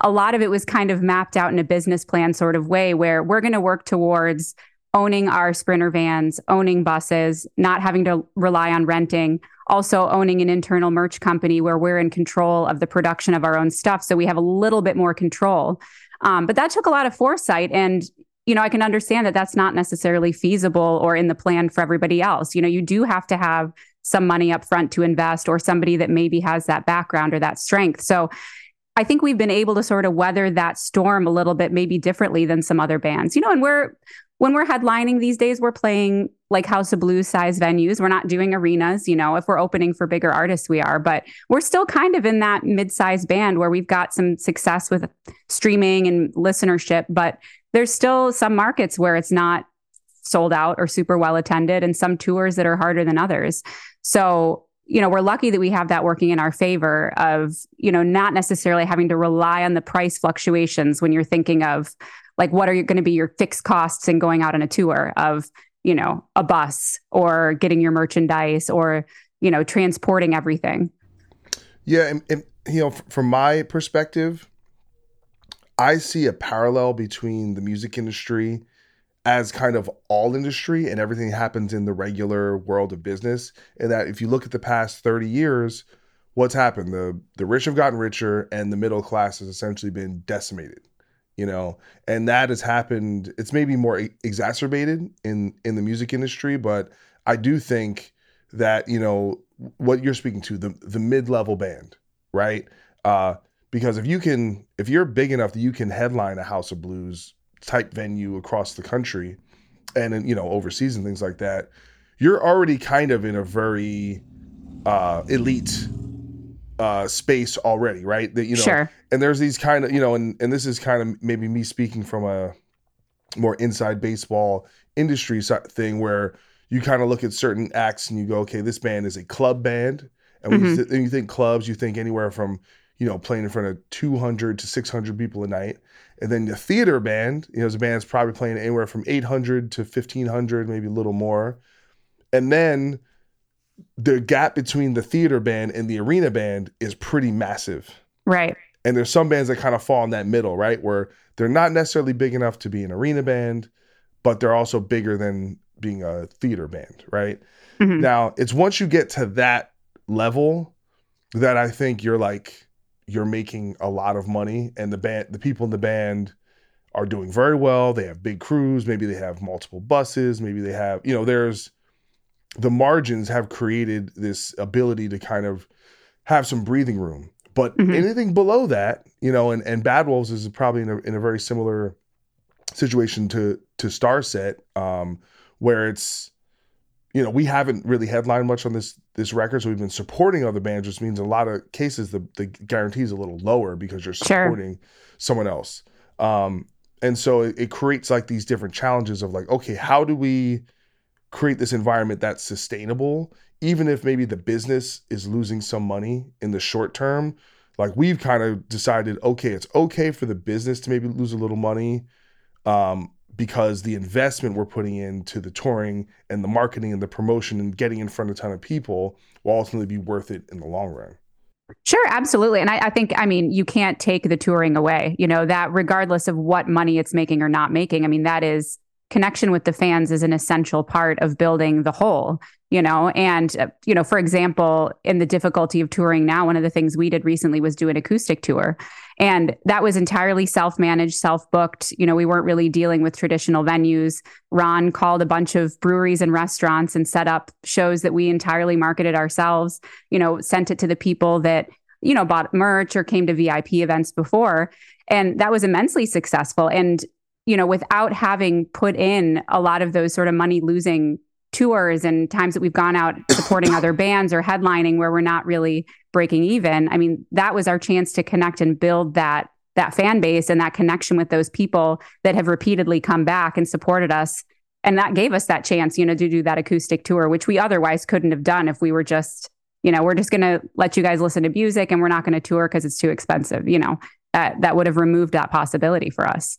a lot of it was kind of mapped out in a business plan sort of way where we're going to work towards owning our sprinter vans, owning buses, not having to rely on renting, also owning an internal merch company where we're in control of the production of our own stuff. So we have a little bit more control. Um, but that took a lot of foresight. And, you know, I can understand that that's not necessarily feasible or in the plan for everybody else. You know, you do have to have some money up front to invest or somebody that maybe has that background or that strength. So I think we've been able to sort of weather that storm a little bit, maybe differently than some other bands. You know, and we're when we're headlining these days, we're playing like House of Blues size venues. We're not doing arenas, you know, if we're opening for bigger artists, we are, but we're still kind of in that mid-sized band where we've got some success with streaming and listenership, but there's still some markets where it's not sold out or super well attended and some tours that are harder than others. So, you know, we're lucky that we have that working in our favor of, you know, not necessarily having to rely on the price fluctuations when you're thinking of like what are you going to be your fixed costs in going out on a tour of, you know, a bus or getting your merchandise or, you know, transporting everything. Yeah, and, and you know, from my perspective, I see a parallel between the music industry as kind of all industry and everything happens in the regular world of business. And that if you look at the past 30 years, what's happened? The the rich have gotten richer and the middle class has essentially been decimated. You know, and that has happened. It's maybe more exacerbated in in the music industry, but I do think that you know what you're speaking to the the mid level band, right? Uh, because if you can, if you're big enough that you can headline a House of Blues type venue across the country, and you know overseas and things like that, you're already kind of in a very uh, elite uh, space already, right? That you know, Sure. and there's these kind of you know, and and this is kind of maybe me speaking from a more inside baseball industry thing where you kind of look at certain acts and you go, okay, this band is a club band, and when you, th- when you think clubs, you think anywhere from you know playing in front of 200 to 600 people a night, and then the theater band, you know, is a band's probably playing anywhere from 800 to 1500, maybe a little more, and then the gap between the theater band and the arena band is pretty massive. Right. And there's some bands that kind of fall in that middle, right? Where they're not necessarily big enough to be an arena band, but they're also bigger than being a theater band, right? Mhm. Now, it's once you get to that level that I think you're like you're making a lot of money and the band the people in the band are doing very well. They have big crews, maybe they have multiple buses, maybe they have, you know, there's the margins have created this ability to kind of have some breathing room. But Mhm. anything below that, you know, and, and Bad Wolves is probably in a, in a very similar situation to to Starset, um, where it's, you know, we haven't really headlined much on this this record, so we've been supporting other bands, which means in a lot of cases the the guarantee is a little lower because you're Sure. supporting someone else. Um, and so it, it creates like these different challenges of like, okay, how do we create this environment that's sustainable, even if maybe the business is losing some money in the short term? Like we've kind of decided, okay, it's okay for the business to maybe lose a little money, um, because the investment we're putting into the touring and the marketing and the promotion and getting in front of a ton of people will ultimately be worth it in the long run. Sure, absolutely. And I, I think, I mean, you can't take the touring away, you know, that regardless of what money it's making or not making. I mean, that is connection with the fans is an essential part of building the whole, you know. And, uh, you know, for example, in the difficulty of touring now, one of the things we did recently was do an acoustic tour. And that was entirely self managed, self booked. You know, we weren't really dealing with traditional venues. Ron called a bunch of breweries and restaurants and set up shows that we entirely marketed ourselves, you know, sent it to the people that, you know, bought merch or came to VIP events before. And that was immensely successful. And, you know, without having put in a lot of those sort of money losing tours and times that we've gone out supporting other bands or headlining where we're not really breaking even. I mean, that was our chance to connect and build that that fan base and that connection with those people that have repeatedly come back and supported us. And that gave us that chance, you know, to do that acoustic tour, which we otherwise couldn't have done if we were just, you know, we're just going to let you guys listen to music and we're not going to tour because it's too expensive. You know, that that would have removed that possibility for us.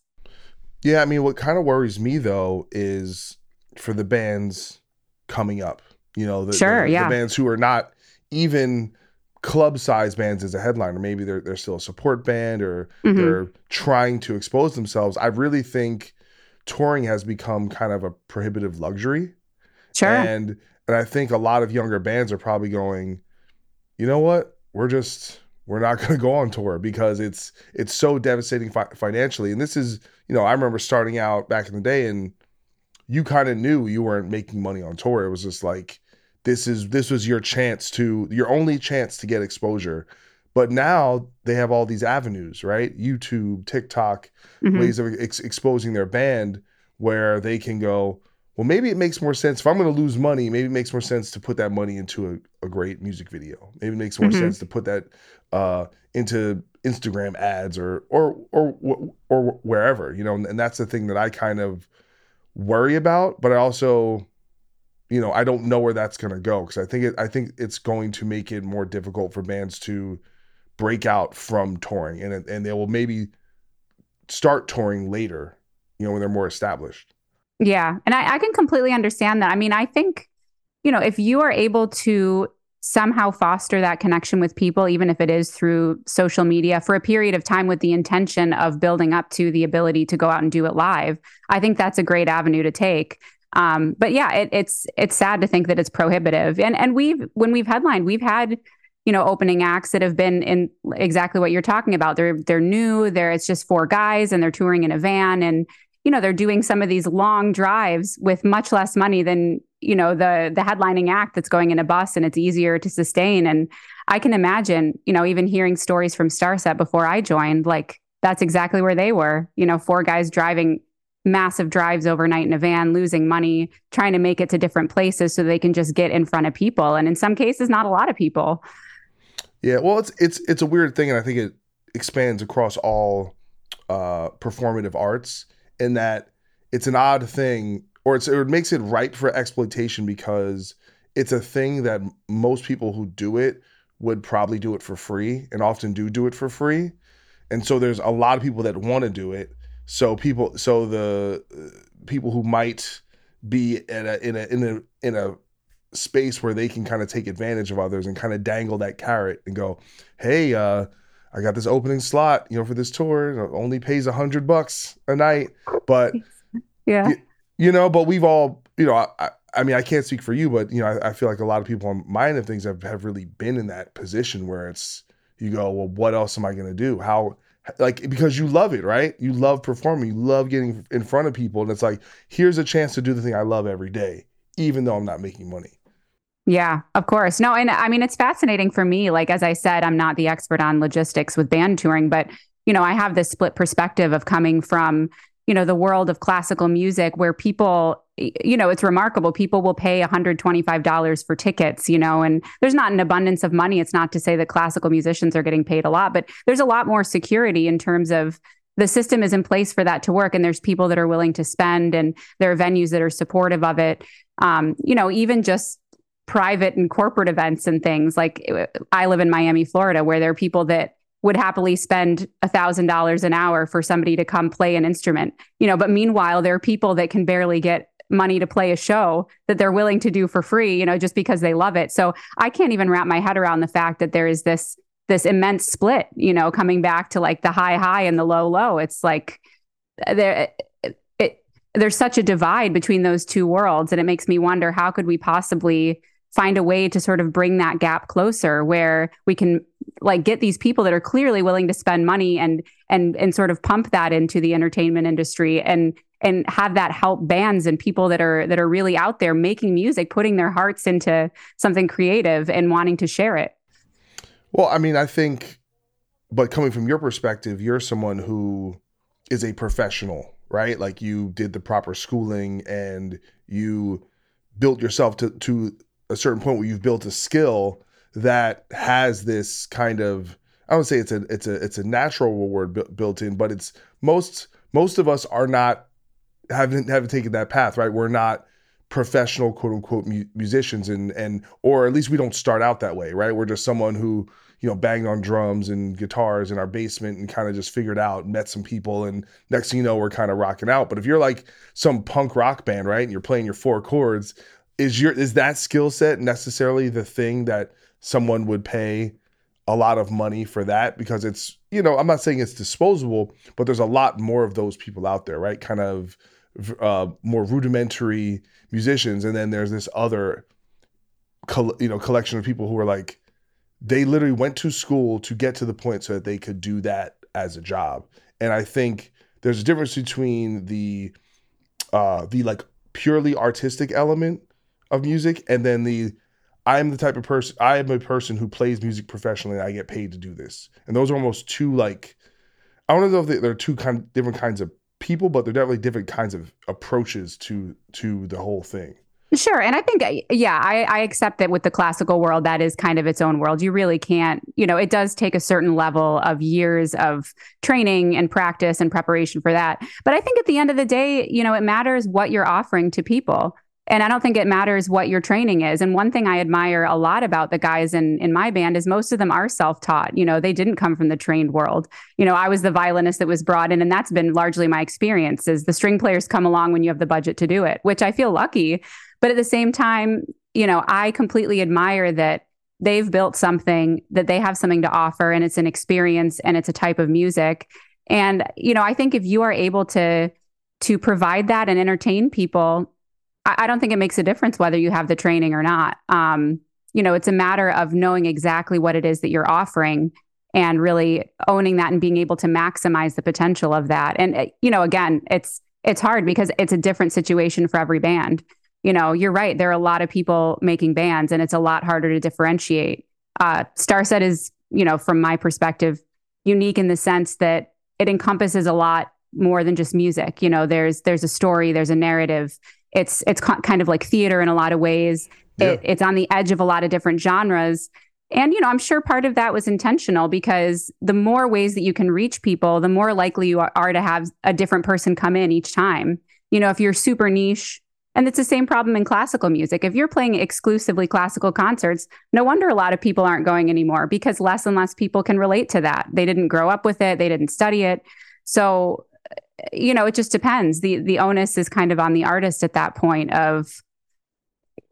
Yeah, I mean, what kind of worries me though is for the bands coming up. You know, the, Sure, the, yeah. the bands who are not even club size bands as a headliner. Maybe they're they're still a support band or Mhm. they're trying to expose themselves. I really think touring has become kind of a prohibitive luxury. Sure. And and I think a lot of younger bands are probably going, you know what? We're just we're not going to go on tour because it's it's so devastating fi- financially. And this is, you know, I remember starting out back in the day and you kind of knew you weren't making money on tour. It was just like this is this was your chance to your only chance to get exposure. But now they have all these avenues, right? YouTube, TikTok, Mhm. ways of ex- exposing their band where they can go, well, maybe it makes more sense. If I'm going to lose money, maybe it makes more sense to put that money into a, a great music video. Maybe it makes more Mhm. sense to put that uh, into Instagram ads or or or or wherever, you know. And, and that's the thing that I kind of worry about. But I also, you know, I don't know where that's going to go because I think it, I think it's going to make it more difficult for bands to break out from touring, and and they will maybe start touring later, you know, when they're more established. Yeah. And I, I can completely understand that. I mean, I think, you know, if you are able to somehow foster that connection with people, even if it is through social media for a period of time with the intention of building up to the ability to go out and do it live, I think that's a great avenue to take. Um, but yeah, it, it's it's sad to think that it's prohibitive. And and we've when we've headlined, we've had you know opening acts that have been in exactly what you're talking about. They're they're new. They're it's just four guys and they're touring in a van and you know they're doing some of these long drives with much less money than you know the the headlining act that's going in a bus and it's easier to sustain. And i can imagine you know even hearing stories from starset before i joined like that's exactly where they were. You know four guys driving massive drives overnight in a van losing money trying to make it to different places so they can just get in front of people. And in some cases not a lot of people. Yeah, well, it's it's it's a weird thing, and I think it expands across all uh, performative arts in that it's an odd thing, or it makes it ripe for exploitation because it's a thing that most people who do it would probably do it for free, and often do do it for free, and so there's a lot of people that want to do it. So people, so the uh, people who might be in a in a in a in a space where they can kind of take advantage of others and kind of dangle that carrot and go, "Hey, uh, I got this opening slot, you know, for this tour. It only pays a hundred bucks a night, but yeah y- you know, but we've all, you know, I, I- I mean, I can't speak for you, but you know, I, I feel like a lot of people on my end of things have have really been in that position where it's you go, well, what else am I going to do? How like because you love it, right? You love performing, you love getting in front of people, and it's like here's a chance to do the thing I love every day, even though I'm not making money. Yeah, of course. No, and I mean it's fascinating for me. Like as I said, I'm not the expert on logistics with band touring, but you know, I have this split perspective of coming from, you know, the world of classical music where people you know, it's remarkable. People will pay $125 for tickets, you know, and there's not an abundance of money. It's not to say that classical musicians are getting paid a lot, but there's a lot more security in terms of the system is in place for that to work. And there's people that are willing to spend and there are venues that are supportive of it. Um, you know, even just private and corporate events and things like I live in Miami, Florida, where there are people that would happily spend a thousand dollars an hour for somebody to come play an instrument, you know, but meanwhile, there are people that can barely get money to play a show that they're willing to do for free, you know, just because they love it. So I can't even wrap my head around the fact that there is this this immense split, you know, coming back to like the high high and the low low. It's like uh, there it, it, there's such a divide between those two worlds and it makes me wonder how could we possibly find a way to sort of bring that gap closer where we can like get these people that are clearly willing to spend money and and and sort of pump that into the entertainment industry and and have that help bands and people that are that are really out there making music putting their hearts into something creative and wanting to share it. Well i mean i think but coming from your perspective you're someone who is a professional right? Like you did the proper schooling and you built yourself to to a certain point where you've built a skill that has this kind of I would say it's a it's a it's a natural reward built in, but it's most most of us are not haven't haven't taken that path, right? We're not professional quote unquote mu- musicians and and or at least we don't start out that way, right? We're just someone who you know banged on drums and guitars in our basement and kind of just figured out met some people and next thing you know we're kind of rocking out but if you're like some punk rock band right and you're playing your four chords is your is that skill set necessarily the thing that someone would pay a lot of money for that? Because it's you know i'm not saying it's disposable but there's a lot more of those people out there right? Kind of uh, more rudimentary musicians. And then there's this other you know collection of people who are like they literally went to school to get to the point so that they could do that as a job. And i think there's a difference between the uh the like purely artistic element of music and then the I am the type of person I am a person who plays music professionally and I get paid to do this. And those are almost two like I don't know if they're two kind different kinds of people, but they're definitely different kinds of approaches to to the whole thing. Sure. And I think, uh, yeah, I, I, accept that with the classical world, that is kind of its own world. You really can't, you know, it does take a certain level of years of training and practice and preparation for that. But I think at the end of the day, you know, it matters what you're offering to people. And I don't think it matters what your training is. And one thing I admire a lot about the guys in in my band is most of them are self-taught. You know, they didn't come from the trained world. You know, I was the violinist that was brought in, and that's been largely my experience. Is the string players come along when you have the budget to do it, which I feel lucky. But at the same time, you know, I completely admire that they've built something that they have something to offer, and it's an experience and it's a type of music. And you know, I think if you are able to to provide that and entertain people I, I don't think it makes a difference whether you have the training or not. Um, you know, it's a matter of knowing exactly what it is that you're offering and really owning that and being able to maximize the potential of that. And uh, you know, again, it's it's hard because it's a different situation for every band. You know, you're right. There are a lot of people making bands, and it's a lot harder to differentiate. Uh, Starset is, you know, from my perspective, unique in the sense that it encompasses a lot more than just music. You know, there's there's a story, there's a narrative, it's it's kind of like theater in a lot of ways. Yeah. It, it's on the edge of a lot of different genres. And, you know, I'm sure part of that was intentional because the more ways that you can reach people, the more likely you are to have a different person come in each time. You know, if you're super niche, and it's the same problem in classical music. If you're playing exclusively classical concerts, no wonder a lot of people aren't going anymore because less and less people can relate to that. They didn't grow up with it, they didn't study it. So you know, it just depends. The the onus is kind of on the artist at that point of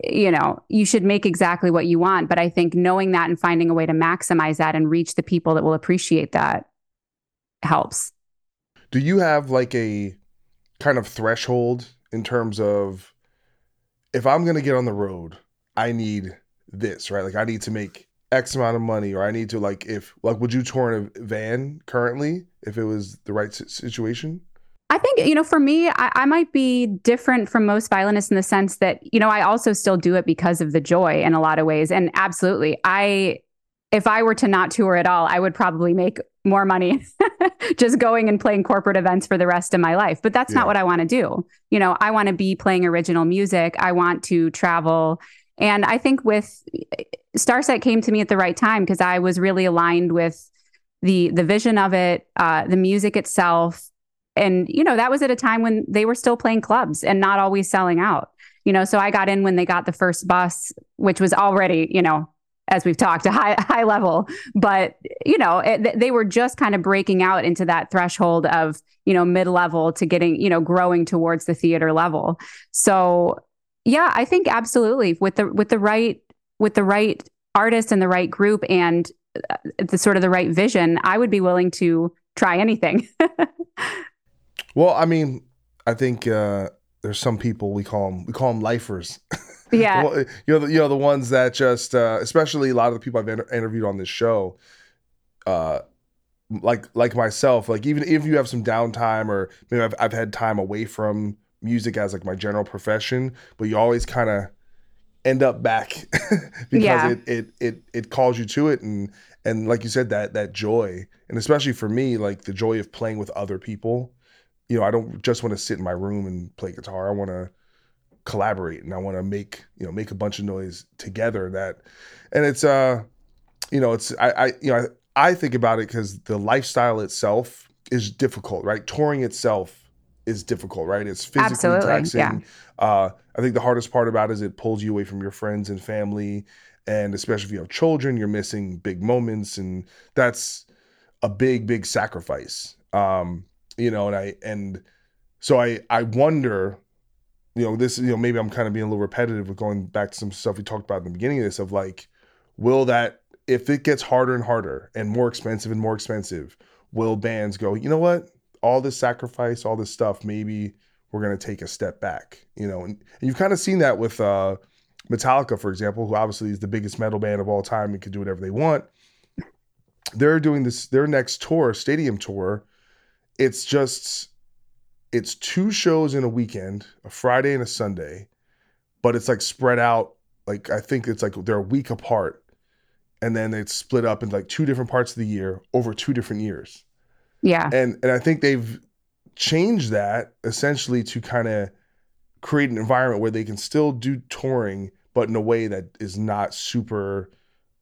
you know, you should make exactly what you want, but I think knowing that and finding a way to maximize that and reach the people that will appreciate that helps. Do you have like a kind of threshold in terms of if I'm going to get on the road, I need this, right? Like I need to make X amount of money, or I need to like if like would you tour in a van currently if it was the right situation? I think, you know, for me, I, I, might be different from most violinists in the sense that, you know, I also still do it because of the joy in a lot of ways. And absolutely, I, if I were to not tour at all, I would probably make more money just going and playing corporate events for the rest of my life. But that's yeah. not what I want to do. You know, I want to be playing original music. I want to travel. And I think with Starset came to me at the right time because I was really aligned with the the vision of it, uh, the music itself, and you know that was at a time when they were still playing clubs and not always selling out. You know, so I got in when they got the first bus, which was already you know as we've talked, a high high level. But you know, it, they were just kind of breaking out into that threshold of you know mid level to getting you know growing towards the theater level. So yeah, I think absolutely with the with the right with the right artist and the right group and uh, the sort of the right vision, I would be willing to try anything. well, I mean, I think uh, there's some people we call them we call them lifers. Yeah, you know, the, you know the ones that just, uh, especially a lot of the people I've inter- interviewed on this show, uh, like like myself, like even if you have some downtime or maybe I've I've had time away from music as like my general profession, but you always kind of end up back because yeah. it, it it it calls you to it. And and like you said that that joy and especially for me like the joy of playing with other people. You know i don't just want to sit in my room and play guitar. I want to collaborate and I want to make you know make a bunch of noise together that and it's uh you know it's I, I you know I, I think about it because the lifestyle itself is difficult right? Touring itself is difficult right? It's physically Absolutely, taxing yeah. uh I think the hardest part about it is it pulls you away from your friends and family and especially if you have children you're missing big moments and that's a big big sacrifice um you know and I and so I I wonder you know, this, you know, maybe I'm kind of being a little repetitive with going back to some stuff we talked about in the beginning of this of like, will that, if it gets harder and harder and more expensive and more expensive, will bands go, you know what? All this sacrifice, all this stuff, maybe we're going to take a step back, you know? And, and you've kind of seen that with uh, Metallica, for example, who obviously is the biggest metal band of all time and can do whatever they want. They're doing this, their next tour, stadium tour. It's just, it's two shows in a weekend, a Friday and a Sunday, but it's like spread out. Like I think it's like they're a week apart, and then it's split up in like two different parts of the year over two different years. Yeah, and and I think they've changed that essentially to kind of create an environment where they can still do touring, but in a way that is not super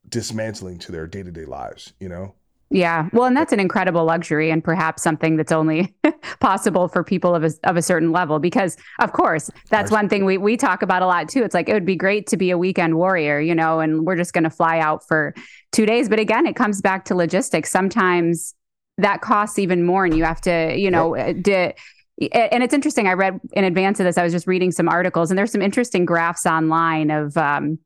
dismantling to their day to day lives. You know. Yeah. Well, and that's an incredible luxury and perhaps something that's only possible for people of a, of a certain level because of course, that's one thing we we talk about a lot too. It's like it would be great to be a weekend warrior, you know, and we're just going to fly out for 2 days, but again, it comes back to logistics. Sometimes that costs even more and you have to, you know, yep. and it's interesting. I read in advance of this, I was just reading some articles and there's some interesting graphs online of um,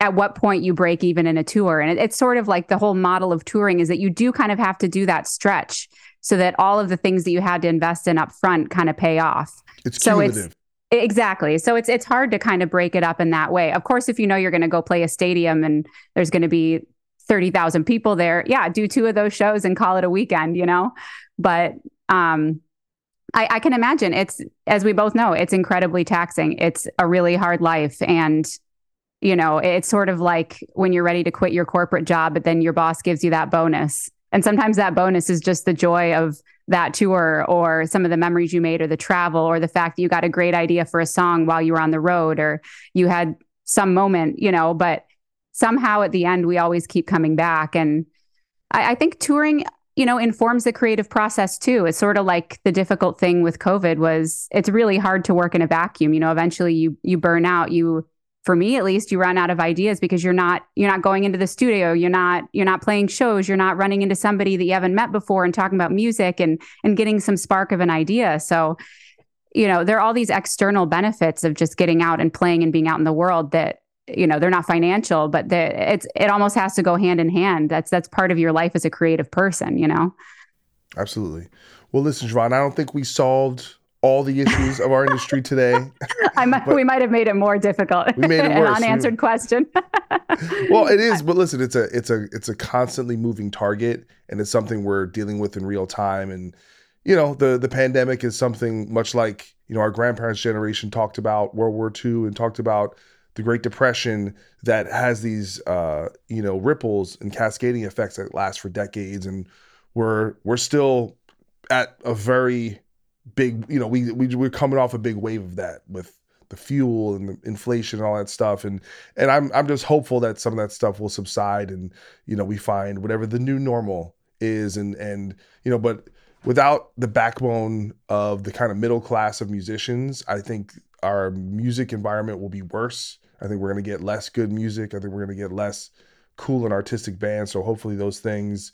at what point you break even in a tour. And it, it's sort of like the whole model of touring is that you do kind of have to do that stretch so that all of the things that you had to invest in up front kind of pay off. It's so cumulative. It's, Exactly. So it's it's hard to kind of break it up in that way. Of course, if you know you're going to go play a stadium and there's going to be 30,000 people there, yeah, do two of those shows and call it a weekend, you know? But um I, I can imagine it's as we both know, it's incredibly taxing. It's a really hard life and you know, it's sort of like when you're ready to quit your corporate job, but then your boss gives you that bonus. And sometimes that bonus is just the joy of that tour or some of the memories you made or the travel or the fact that you got a great idea for a song while you were on the road or you had some moment, you know, but somehow at the end, we always keep coming back. And I, I think touring, you know, informs the creative process too. It's sort of like the difficult thing with COVID was it's really hard to work in a vacuum. You know, eventually you you burn out, you for me at least you run out of ideas because you're not you're not going into the studio you're not you're not playing shows you're not running into somebody that you haven't met before and talking about music and and getting some spark of an idea so you know there are all these external benefits of just getting out and playing and being out in the world that you know they're not financial but it's it almost has to go hand in hand that's that's part of your life as a creative person you know absolutely well listen Siobhan, i don't think we solved all the issues of our industry today. I might, we might have made it more difficult. We made it worse. An unanswered question. well, it is, but listen, it's a it's a it's a constantly moving target, and it's something we're dealing with in real time. And you know, the the pandemic is something much like you know our grandparents' generation talked about World War II and talked about the Great Depression that has these uh, you know ripples and cascading effects that last for decades, and we're we're still at a very big you know we, we we're coming off a big wave of that with the fuel and the inflation and all that stuff and and I'm I'm just hopeful that some of that stuff will subside and you know we find whatever the new normal is and and you know but without the backbone of the kind of middle class of musicians I think our music environment will be worse I think we're going to get less good music I think we're going to get less cool and artistic bands so hopefully those things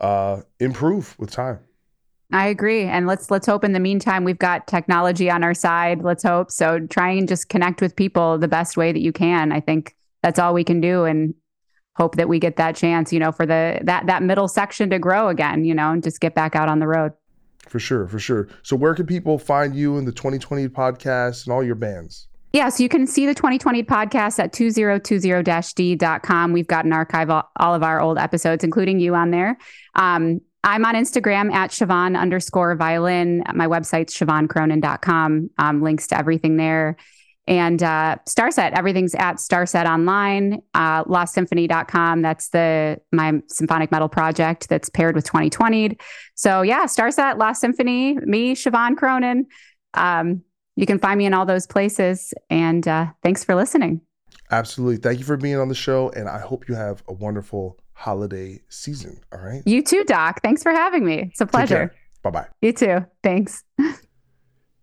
uh improve with time I agree. And let's let's hope in the meantime we've got technology on our side. Let's hope. So try and just connect with people the best way that you can. I think that's all we can do and hope that we get that chance, you know, for the that that middle section to grow again, you know, and just get back out on the road. For sure, for sure. So where can people find you in the 2020 podcast and all your bands? Yeah, so you can see the 2020 podcast at 2020-d.com. We've got an archive all, all of our old episodes, including you on there. Um, I'm on Instagram at Siobhan underscore violin. My website's SiobhanCronin.com. Um, links to everything there. And uh, Starset, everything's at Starset Online, uh, LostSymphony.com. That's the my symphonic metal project that's paired with 2020. So yeah, Starset, Lost Symphony, me, Siobhan Cronin. Um, you can find me in all those places. And uh, thanks for listening. Absolutely. Thank you for being on the show. And I hope you have a wonderful holiday season. All right. You too, Doc. Thanks for having me. It's a pleasure. Bye bye. You too. Thanks.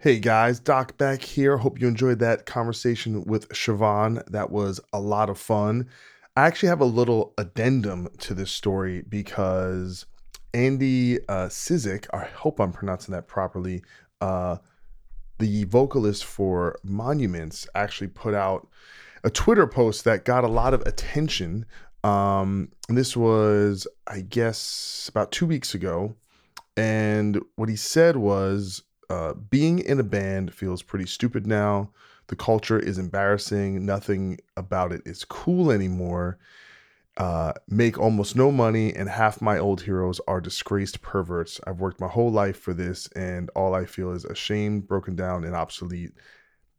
hey guys, Doc back here. Hope you enjoyed that conversation with Siobhan. That was a lot of fun. I actually have a little addendum to this story because Andy uh, Cizek, I hope I'm pronouncing that properly, uh, the vocalist for Monuments, actually put out a Twitter post that got a lot of attention um, this was, I guess, about two weeks ago. And what he said was uh, being in a band feels pretty stupid now. The culture is embarrassing. Nothing about it is cool anymore. Uh, make almost no money, and half my old heroes are disgraced perverts. I've worked my whole life for this, and all I feel is ashamed, broken down, and obsolete,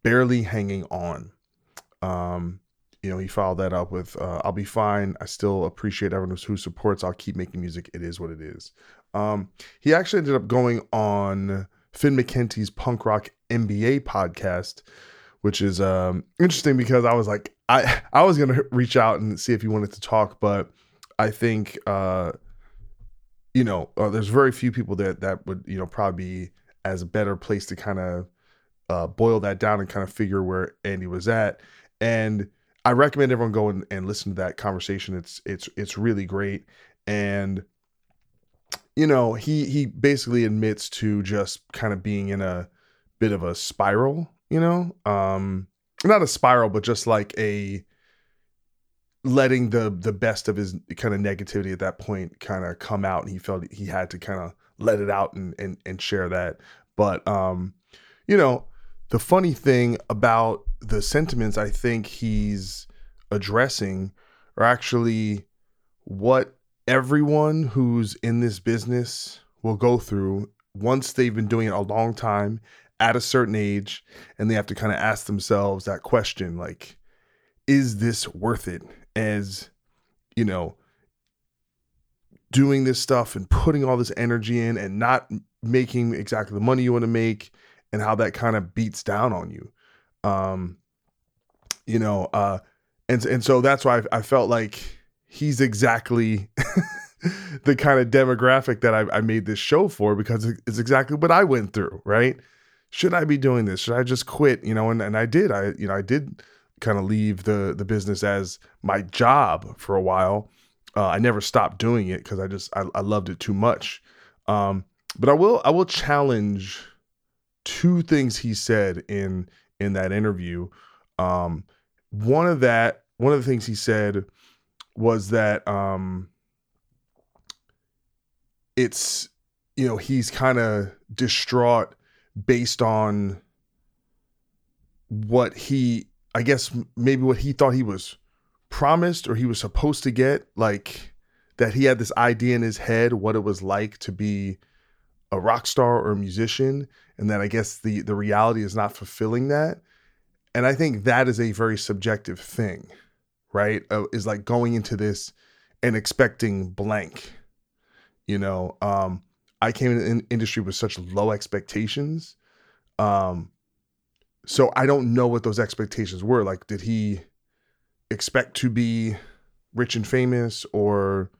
barely hanging on. Um, you know, he followed that up with, uh, I'll be fine. I still appreciate everyone who supports. I'll keep making music. It is what it is. Um, he actually ended up going on Finn McKenty's Punk Rock MBA podcast, which is um, interesting because I was like, I, I was to reach out and see if you wanted to talk, but I think, uh, you know, uh, there's very few people that, that would, you know, probably be as a better place to kind of uh, boil that down and kind of figure where Andy was at. And, I recommend everyone go and, and listen to that conversation. It's it's it's really great. And you know, he he basically admits to just kind of being in a bit of a spiral, you know? Um not a spiral, but just like a letting the the best of his kind of negativity at that point kind of come out and he felt he had to kind of let it out and and and share that. But um you know, the funny thing about the sentiments I think he's addressing are actually what everyone who's in this business will go through once they've been doing it a long time at a certain age and they have to kind of ask themselves that question like is this worth it? As you know doing this stuff and putting all this energy in and not making exactly the money you want to make and how that kind of beats down on you. Um you know uh and and so that's why I, I felt like he's exactly the kind of demographic that I, I, made this show for because it's exactly what I went through, right? Should I be doing this? Should I just quit? You know, and, and I did. I you know I did kind of leave the the business as my job for a while. Uh, I never stopped doing it because I just I, I, loved it too much. Um, but I will I will challenge two things he said in in that interview. Um, one of that one of the things he said was that um it's you know he's kind of distraught based on what he i guess maybe what he thought he was promised or he was supposed to get like that he had this idea in his head what it was like to be a rock star or a musician and that I guess the the reality is not fulfilling that. And I think that is a very subjective thing, right? Uh, is like going into this and expecting blank. You know, um I came in industry with such low expectations. Um so I don't know what those expectations were. Like did he expect to be rich and famous or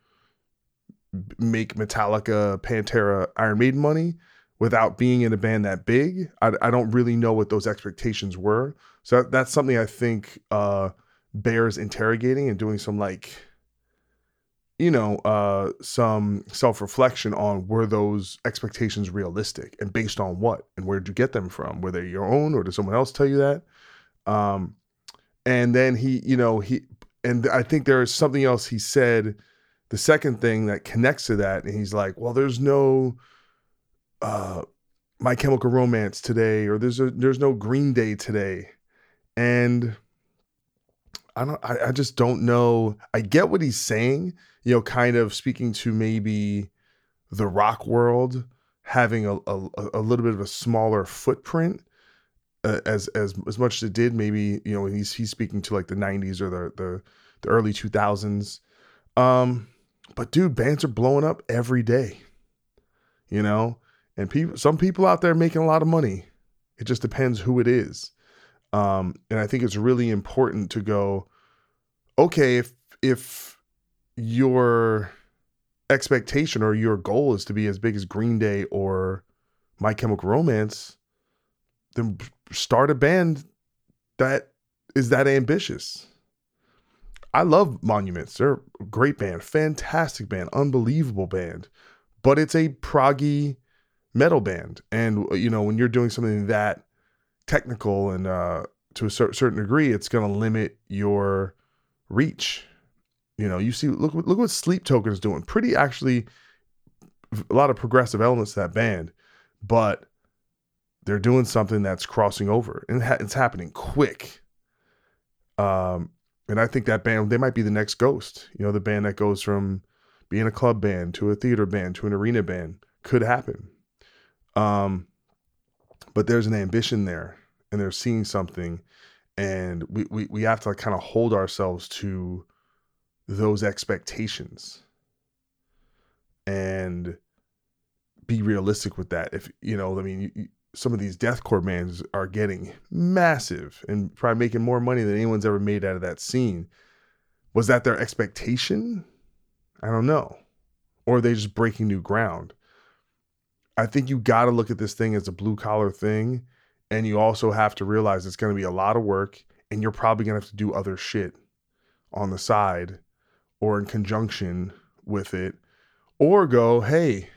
make Metallica, Pantera, Iron Maiden money without being in a band that big. I, I don't really know what those expectations were. So that's something I think uh, bears interrogating and doing some like, you know, uh, some self reflection on were those expectations realistic and based on what and where did you get them from? Were they your own or did someone else tell you that? Um, and then he, you know, he, and I think there is something else he said the second thing that connects to that and he's like well there's no uh my chemical romance today or there's a there's no green day today and i don't I, I just don't know i get what he's saying you know kind of speaking to maybe the rock world having a, a, a little bit of a smaller footprint uh, as as as much as it did maybe you know he's he's speaking to like the 90s or the the, the early 2000s um but dude, bands are blowing up every day. You know? And people some people out there making a lot of money. It just depends who it is. Um, and I think it's really important to go, okay, if if your expectation or your goal is to be as big as Green Day or My Chemical Romance, then start a band that is that ambitious. I love Monuments. They're a great band, fantastic band, unbelievable band. But it's a proggy metal band. And, you know, when you're doing something that technical and uh, to a certain degree, it's going to limit your reach. You know, you see, look, look what Sleep Token is doing. Pretty actually, a lot of progressive elements to that band, but they're doing something that's crossing over and it's happening quick. Um, and I think that band, they might be the next Ghost. You know, the band that goes from being a club band to a theater band to an arena band could happen. Um, but there's an ambition there, and they're seeing something, and we we we have to like kind of hold ourselves to those expectations and be realistic with that. If you know, I mean, you, some of these deathcore bands are getting massive and probably making more money than anyone's ever made out of that scene. Was that their expectation? I don't know. Or are they just breaking new ground? I think you got to look at this thing as a blue collar thing. And you also have to realize it's going to be a lot of work and you're probably going to have to do other shit on the side or in conjunction with it. Or go, hey,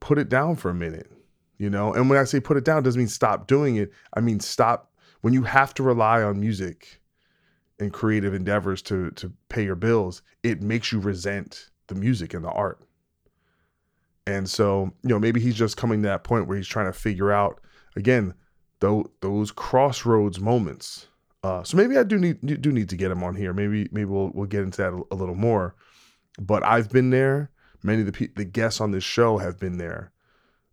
put it down for a minute you know and when i say put it down doesn't mean stop doing it i mean stop when you have to rely on music and creative endeavors to to pay your bills it makes you resent the music and the art and so you know maybe he's just coming to that point where he's trying to figure out again though those crossroads moments uh, so maybe I do need do need to get him on here. Maybe maybe we'll we'll get into that a, a little more. But I've been there. Many of the the guests on this show have been there,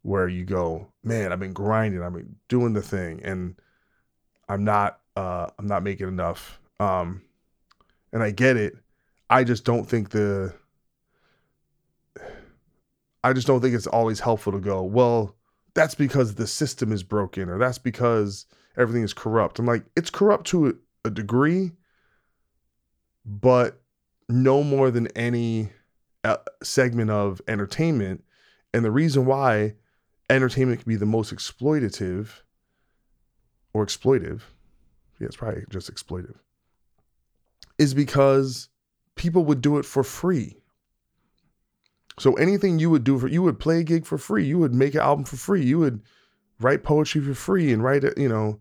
where you go, man, I've been grinding, I've been doing the thing, and I'm not uh I'm not making enough. Um and I get it. I just don't think the I just don't think it's always helpful to go, well, that's because the system is broken or that's because everything is corrupt. I'm like, it's corrupt to a, degree, but no more than any uh, segment of entertainment. And the reason why entertainment can be the most exploitative or exploitive. Yeah, it's probably just exploitive. Is because people would do it for free. So anything you would do for you would play a gig for free, you would make an album for free, you would write poetry for free and write it, you know,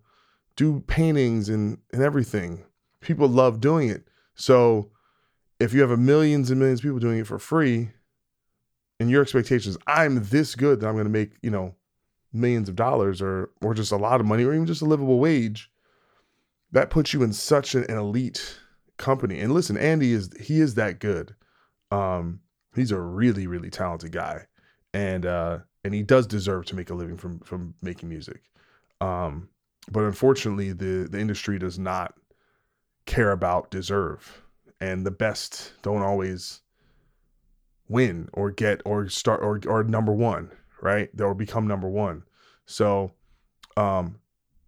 do paintings and and everything. People love doing it. So if you have a millions and millions of people doing it for free, and your expectations, I'm this good that I'm going to make, you know, millions of dollars or or just a lot of money or even just a livable wage, that puts you in such an, an elite company. And listen, Andy is he is that good. Um, he's a really really talented guy, and uh, and he does deserve to make a living from from making music. Um, but unfortunately, the the industry does not care about deserve, and the best don't always win or get or start or or number one, right? They'll become number one. So, um,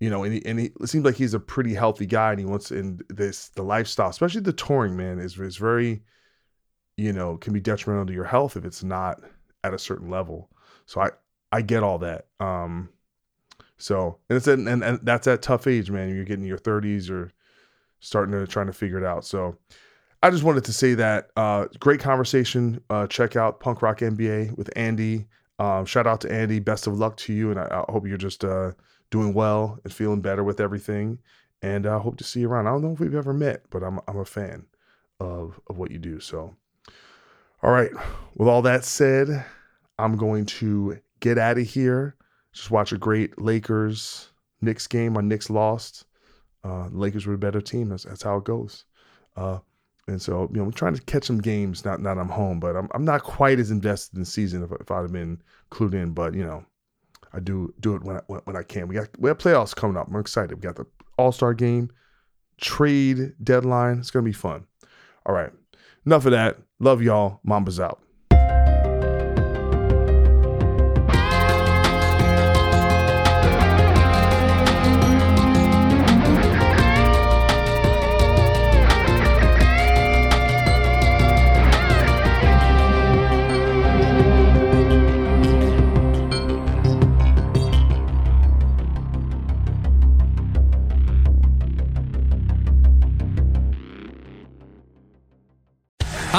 you know, and he, and he it seems like he's a pretty healthy guy, and he wants in this the lifestyle, especially the touring man, is is very, you know, can be detrimental to your health if it's not at a certain level. So I I get all that. Um, so and it's and, and that's that tough age, man. You're getting your 30s or starting to trying to figure it out. So I just wanted to say that uh, great conversation. Uh, check out Punk Rock MBA with Andy. Um, shout out to Andy. Best of luck to you, and I, I hope you're just uh, doing well and feeling better with everything. And I hope to see you around. I don't know if we've ever met, but I'm I'm a fan of of what you do. So, all right. With all that said, I'm going to get out of here. Just watch a great Lakers Knicks game. My Knicks lost. Uh, Lakers were a better team. That's, that's how it goes. Uh, and so, you know, I'm trying to catch some games. Not, not I'm home, but I'm, I'm not quite as invested in the season if, if I'd have been clued in. But you know, I do do it when I, when, when I can. We got we have playoffs coming up. I'm excited. We got the All Star game, trade deadline. It's gonna be fun. All right, enough of that. Love y'all. Mamba's out.